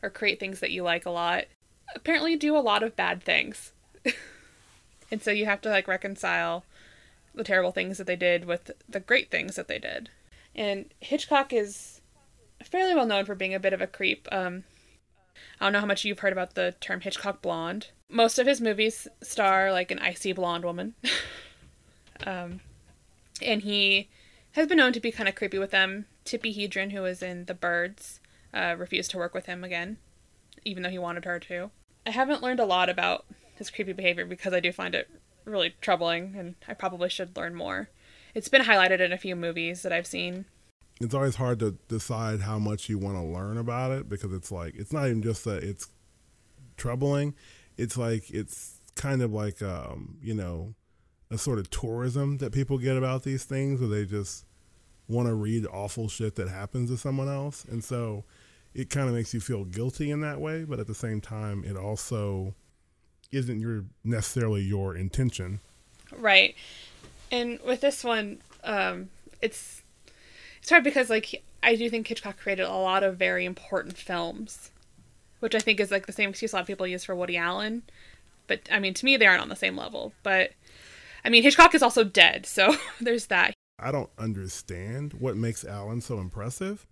Speaker 1: or create things that you like a lot apparently do a lot of bad things and so you have to like reconcile the terrible things that they did with the great things that they did and Hitchcock is fairly well known for being a bit of a creep um I don't know how much you've heard about the term Hitchcock blonde. Most of his movies star like an icy blonde woman. um, and he has been known to be kind of creepy with them. Tippi Hedren, who was in The Birds, uh, refused to work with him again, even though he wanted her to. I haven't learned a lot about his creepy behavior because I do find it really troubling, and I probably should learn more. It's been highlighted in a few movies that I've seen.
Speaker 2: it's always hard to decide how much you want to learn about it because it's like it's not even just that it's troubling it's like it's kind of like um you know a sort of tourism that people get about these things where they just want to read awful shit that happens to someone else and so it kind of makes you feel guilty in that way but at the same time it also isn't your necessarily your intention
Speaker 1: Right. And with this one, um, it's it's hard because like I do think Hitchcock created a lot of very important films, which I think is like the same excuse a lot of people use for Woody Allen. But I mean, to me, they aren't on the same level. But I mean, Hitchcock is also dead, so there's that.
Speaker 2: I don't understand what makes Allen so impressive.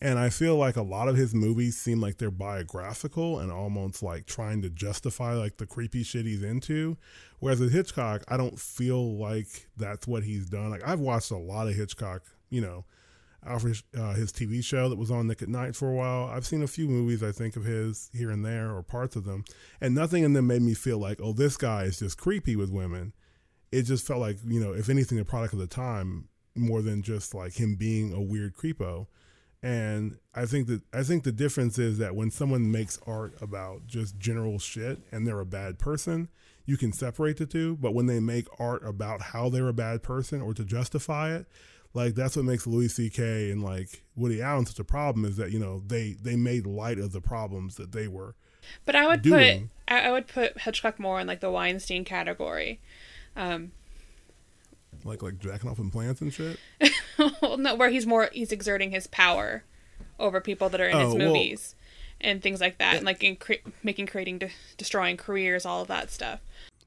Speaker 2: And I feel like a lot of his movies seem like they're biographical and almost like trying to justify like the creepy shit he's into. Whereas with Hitchcock, I don't feel like that's what he's done. Like I've watched a lot of Hitchcock, you know. Alfred uh, his TV show that was on Nick at Nite for a while. I've seen a few movies I think of his here and there or parts of them, and nothing in them made me feel like oh this guy is just creepy with women. It just felt like you know if anything a product of the time more than just like him being a weird creepo. And I think that I think the difference is that when someone makes art about just general shit and they're a bad person, you can separate the two. But when they make art about how they're a bad person or to justify it, like that's what makes Louis C.K. and like Woody Allen such a problem is that you know they they made light of the problems that they were.
Speaker 1: But I would
Speaker 2: doing.
Speaker 1: put I would put Hitchcock more in like the Weinstein category. Um,
Speaker 2: like like jacking off in plants and shit.
Speaker 1: well, no, where he's more he's exerting his power over people that are in his
Speaker 2: Oh, well-
Speaker 1: movies and things like that, and like in cre- making, creating, de- destroying careers, all of that stuff.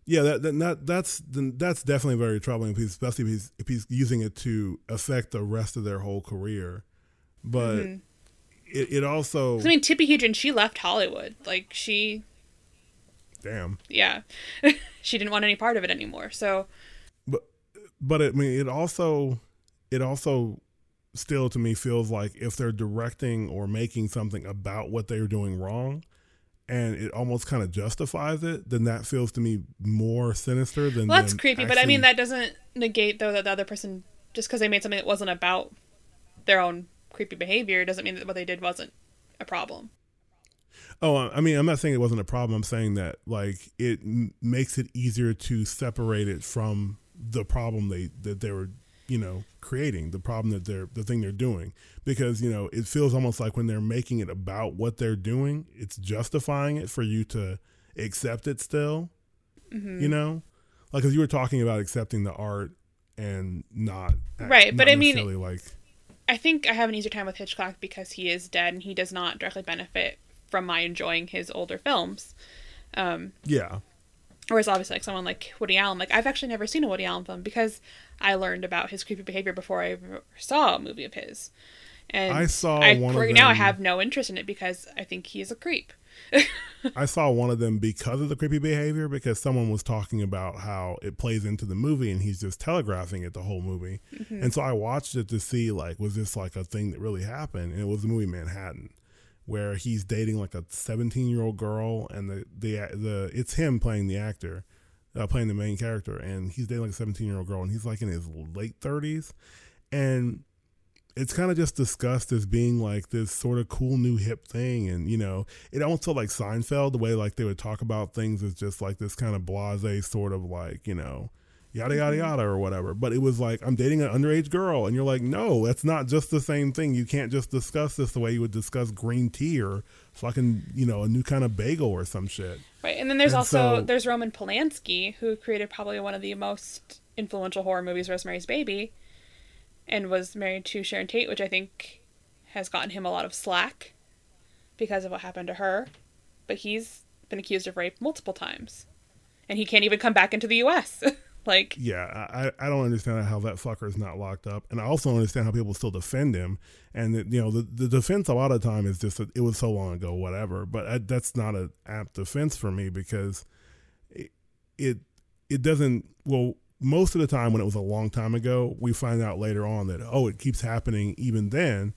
Speaker 2: Yeah, that, that, that that's then that's definitely very troubling, especially if he's if he's using it to affect the rest of their whole career. But
Speaker 1: Mm-hmm.
Speaker 2: it, it also
Speaker 1: I mean, Tippi Hedren, she left Hollywood. Like she,
Speaker 2: damn.
Speaker 1: yeah, she didn't want any part of it anymore. So
Speaker 2: But but I mean, it also it also still to me feels like if they're directing or making something about what they're doing wrong. And it almost kind of justifies it. Then that feels to me more sinister than.
Speaker 1: well, that's creepy. But I mean, that doesn't negate though that the other person just because they made something that wasn't about their own creepy behavior doesn't mean that what they did wasn't a problem.
Speaker 2: Oh, I mean, I'm not saying it wasn't a problem. I'm saying that like it m- makes it easier to separate it from the problem they that they were, you know, creating, the problem that they're the thing they're doing. Because you know, it feels almost like when they're making it about what they're doing, it's justifying it for you to accept it still.
Speaker 1: Mm-hmm.
Speaker 2: You know, like as you were talking about accepting the art and not
Speaker 1: Right, but I mean-
Speaker 2: like
Speaker 1: I think I have an easier time with Hitchcock because he is dead and he does not directly benefit from my enjoying his older films. Um,
Speaker 2: yeah,
Speaker 1: whereas obviously like someone like Woody Allen, like I've actually never seen a Woody Allen film because I learned about his creepy behavior before I ever saw a movie of his. And
Speaker 2: I saw
Speaker 1: I,
Speaker 2: one of
Speaker 1: right now I have no interest in it because I think he is a creep.
Speaker 2: I saw one of them because of the creepy behavior because someone was talking about how it plays into the movie and he's just telegraphing it the whole movie. And so I watched it to see like was this like a thing that really happened and it was the movie Manhattan where he's dating like a 17-year-old girl and the the the it's him playing the actor uh, playing the main character and he's dating like a 17-year-old girl and he's like in his late 30s and it's kind of just discussed as being like this sort of cool new hip thing and you know it almost felt like seinfeld the way like they would talk about things is just like this kind of blase sort of like you know yada yada mm-hmm. yada or whatever but it was like i'm dating an underage girl and you're like no that's not just the same thing you can't just discuss this the way you would discuss green tea or fucking you know a new kind of bagel or some shit
Speaker 1: Right, and then there's
Speaker 2: And
Speaker 1: also
Speaker 2: so-
Speaker 1: there's Roman Polanski who created probably one of the most influential horror movies, Rosemary's Baby, and was married to Sharon Tate, which I think has gotten him a lot of slack because of what happened to her. But he's been accused of rape multiple times, and he can't even come back into the U.S. like,
Speaker 2: yeah, I, I don't understand how that fucker is not locked up, and I also understand how people still defend him. And that, you know, the the defense a lot of time is just that it was so long ago, whatever. But I, that's not an apt defense for me because it, it it doesn't. Well, most of the time when it was a long time ago, we find out later on that oh, it keeps happening even then.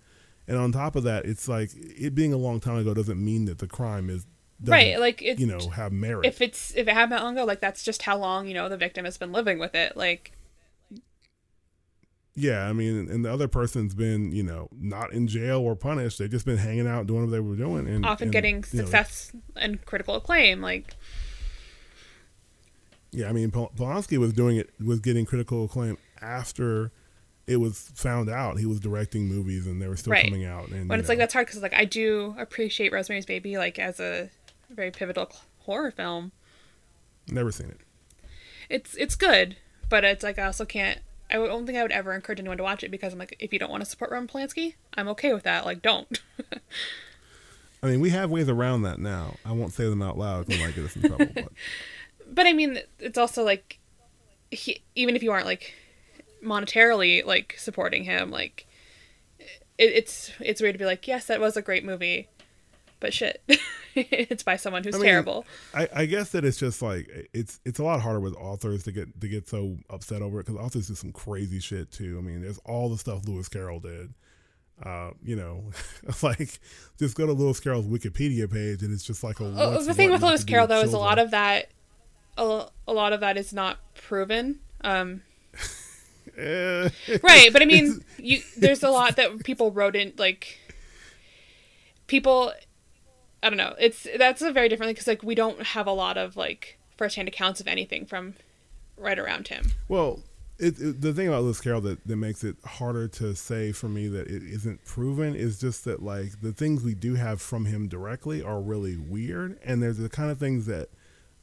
Speaker 2: And on top of that, it's like it being a long time ago doesn't mean that the crime is
Speaker 1: right, like it,
Speaker 2: you know have merit.
Speaker 1: if it's if it happened long ago, like that's just how long you know the victim has been living with it. Like,
Speaker 2: Yeah, I mean, and the other person's been, you know, not in jail or punished. They've just been hanging out, doing what they were doing, and
Speaker 1: often
Speaker 2: and,
Speaker 1: getting
Speaker 2: you know,
Speaker 1: success and critical acclaim. Like,
Speaker 2: yeah, I mean, Pol- Polanski was doing it, was getting critical acclaim after it was found out he was directing movies, and they were still
Speaker 1: Right.
Speaker 2: coming out. And
Speaker 1: when it's like that's hard because like I do appreciate Rosemary's Baby like as a very pivotal horror film.
Speaker 2: never seen it.
Speaker 1: It's it's good, but it's like I also can't. I don't think I would ever encourage anyone to watch it because I'm like, if you don't want to support Roman Polanski, I'm okay with that. Like, don't.
Speaker 2: I mean, we have ways around that now. I won't say them out loud because it might get us in trouble. But
Speaker 1: but I mean, it's also like, he, even if you aren't like monetarily like supporting him, like, it, it's it's weird to be like, yes, that was a great movie, but shit, it's by someone who's
Speaker 2: I mean,
Speaker 1: terrible.
Speaker 2: I, I guess that it's just like it's it's a lot harder with authors to get to get so upset over it because authors do some crazy shit too. I mean, there's all the stuff Lewis Carroll did uh, you know, like just go to Lewis Carroll's Wikipedia page and it's just like a.
Speaker 1: Oh, the thing with Lewis Carroll though is a lot of that, a, a lot of that is not proven. Um, right, but I mean, you there's a lot that people wrote in like people. I don't know. It's that's a very different because like we don't have a lot of like firsthand accounts of anything from right around him.
Speaker 2: Well, it, it, the thing about Lewis Carroll that, that makes it harder to say for me that it isn't proven is just that like the things we do have from him directly are really weird, and there's the kind of things that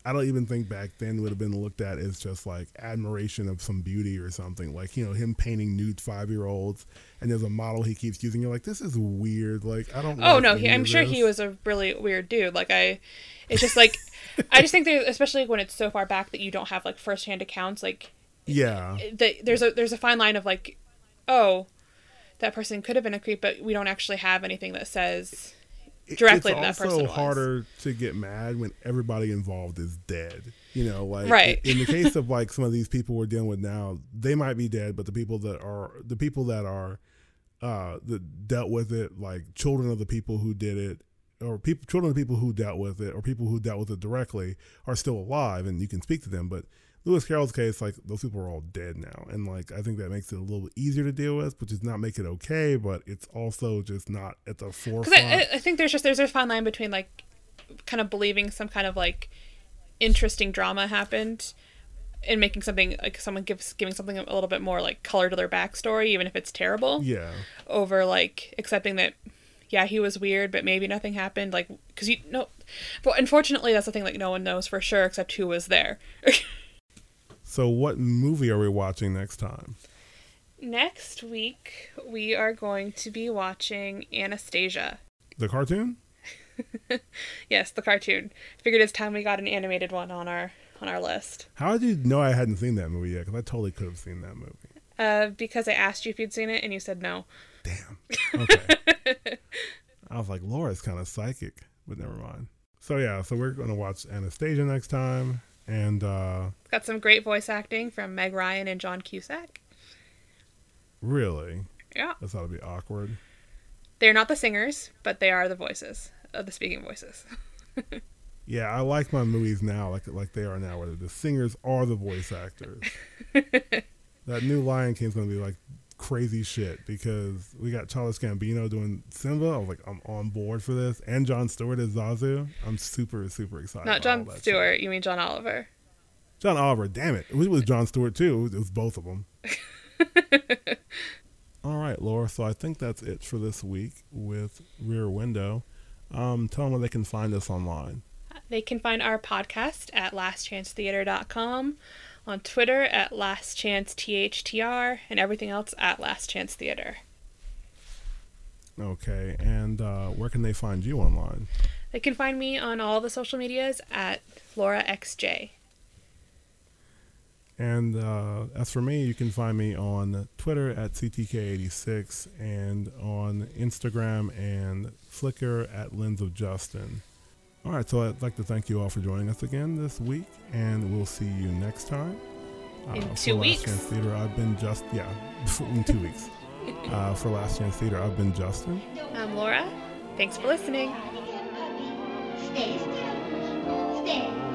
Speaker 2: I don't even think back then would have been looked at as just like admiration of some beauty or something. Like you know him painting nude five year olds, and there's a model he keeps using. You're like, this is weird. Like I don't.
Speaker 1: Know.
Speaker 2: Oh
Speaker 1: no, he, I'm sure
Speaker 2: this.
Speaker 1: he was a really weird dude. Like I, it's just like, I just think there, especially when it's so far back that you don't have like firsthand accounts. Like
Speaker 2: Yeah,
Speaker 1: that there's a there's a fine line of like, oh, that person could have been a creep, but we don't actually have anything that says directly
Speaker 2: it's
Speaker 1: that
Speaker 2: also harder to get mad when everybody involved is dead. You know, like
Speaker 1: Right.
Speaker 2: in the case of like some of these people we're dealing with now, they might be dead, but the people that are the people that are uh that dealt with it, like children of the people who did it, or people children of the people who dealt with it, or people who dealt with it directly, are still alive, and you can speak to them. But Lewis Carroll's case, like those people are all dead now, and like I think that makes it a little bit easier to deal with, which does not make it okay, but it's also just not at the forefront.
Speaker 1: I, I think there's just there's a fine line between like, kind of believing some kind of like, interesting drama happened, and making something like someone gives giving something a little bit more like color to their backstory, even if it's terrible.
Speaker 2: yeah.
Speaker 1: over like accepting that yeah he was weird but maybe nothing happened like because you know but unfortunately that's the thing like no one knows for sure except who was there
Speaker 2: So, what movie are we watching next time?
Speaker 1: next week we are going to be watching anastasia
Speaker 2: The cartoon?
Speaker 1: yes the cartoon figured it's time we got an animated one on our on our list
Speaker 2: How did you know I hadn't seen that movie yet? Because I totally could have seen that movie.
Speaker 1: uh because i asked you if you'd seen it and you said no
Speaker 2: Damn. Okay. I was like, Laura's kind of psychic, but never mind. So, yeah, so we're going to watch Anastasia next time. And uh
Speaker 1: it's got some great voice acting from meg ryan and john cusack
Speaker 2: really,
Speaker 1: yeah
Speaker 2: ought to be awkward.
Speaker 1: they're not the singers but they are the voices of the speaking voices
Speaker 2: Yeah, I like my movies now, like like they are now, where the singers are the voice actors. that new Lion King's gonna be like crazy shit because we got Charles Gambino doing Simba. I was like, I'm on board for this, and John Stewart as Zazu. I'm super super excited.
Speaker 1: not john
Speaker 2: all that shit.
Speaker 1: stewart you mean john oliver
Speaker 2: John Oliver. Damn it, it was John Stewart too. It was, it was both of them. all right, Laura. So I think that's it for this week with Rear Window. Um, tell them where they can find us online.
Speaker 1: They can find our podcast at lastchancetheater.com, on Twitter at lastchancethtr, and everything else at Last Chance Theater.
Speaker 2: Okay, and uh, where can they find you online?
Speaker 1: They can find me on all the social medias at LauraXJ.
Speaker 2: And uh, as for me, you can find me on Twitter at CTK86 and on Instagram and Flickr at Lens of Justin. All right, so I'd like to thank you all for joining us again this week, and we'll see you next time.
Speaker 1: In
Speaker 2: for
Speaker 1: two
Speaker 2: Last
Speaker 1: weeks.
Speaker 2: Chance Theater, I've been just, yeah, in two weeks. Uh, for Last Chance Theater, I've been Justin.
Speaker 1: I'm Laura. Thanks for listening.
Speaker 4: Stay still. Stay.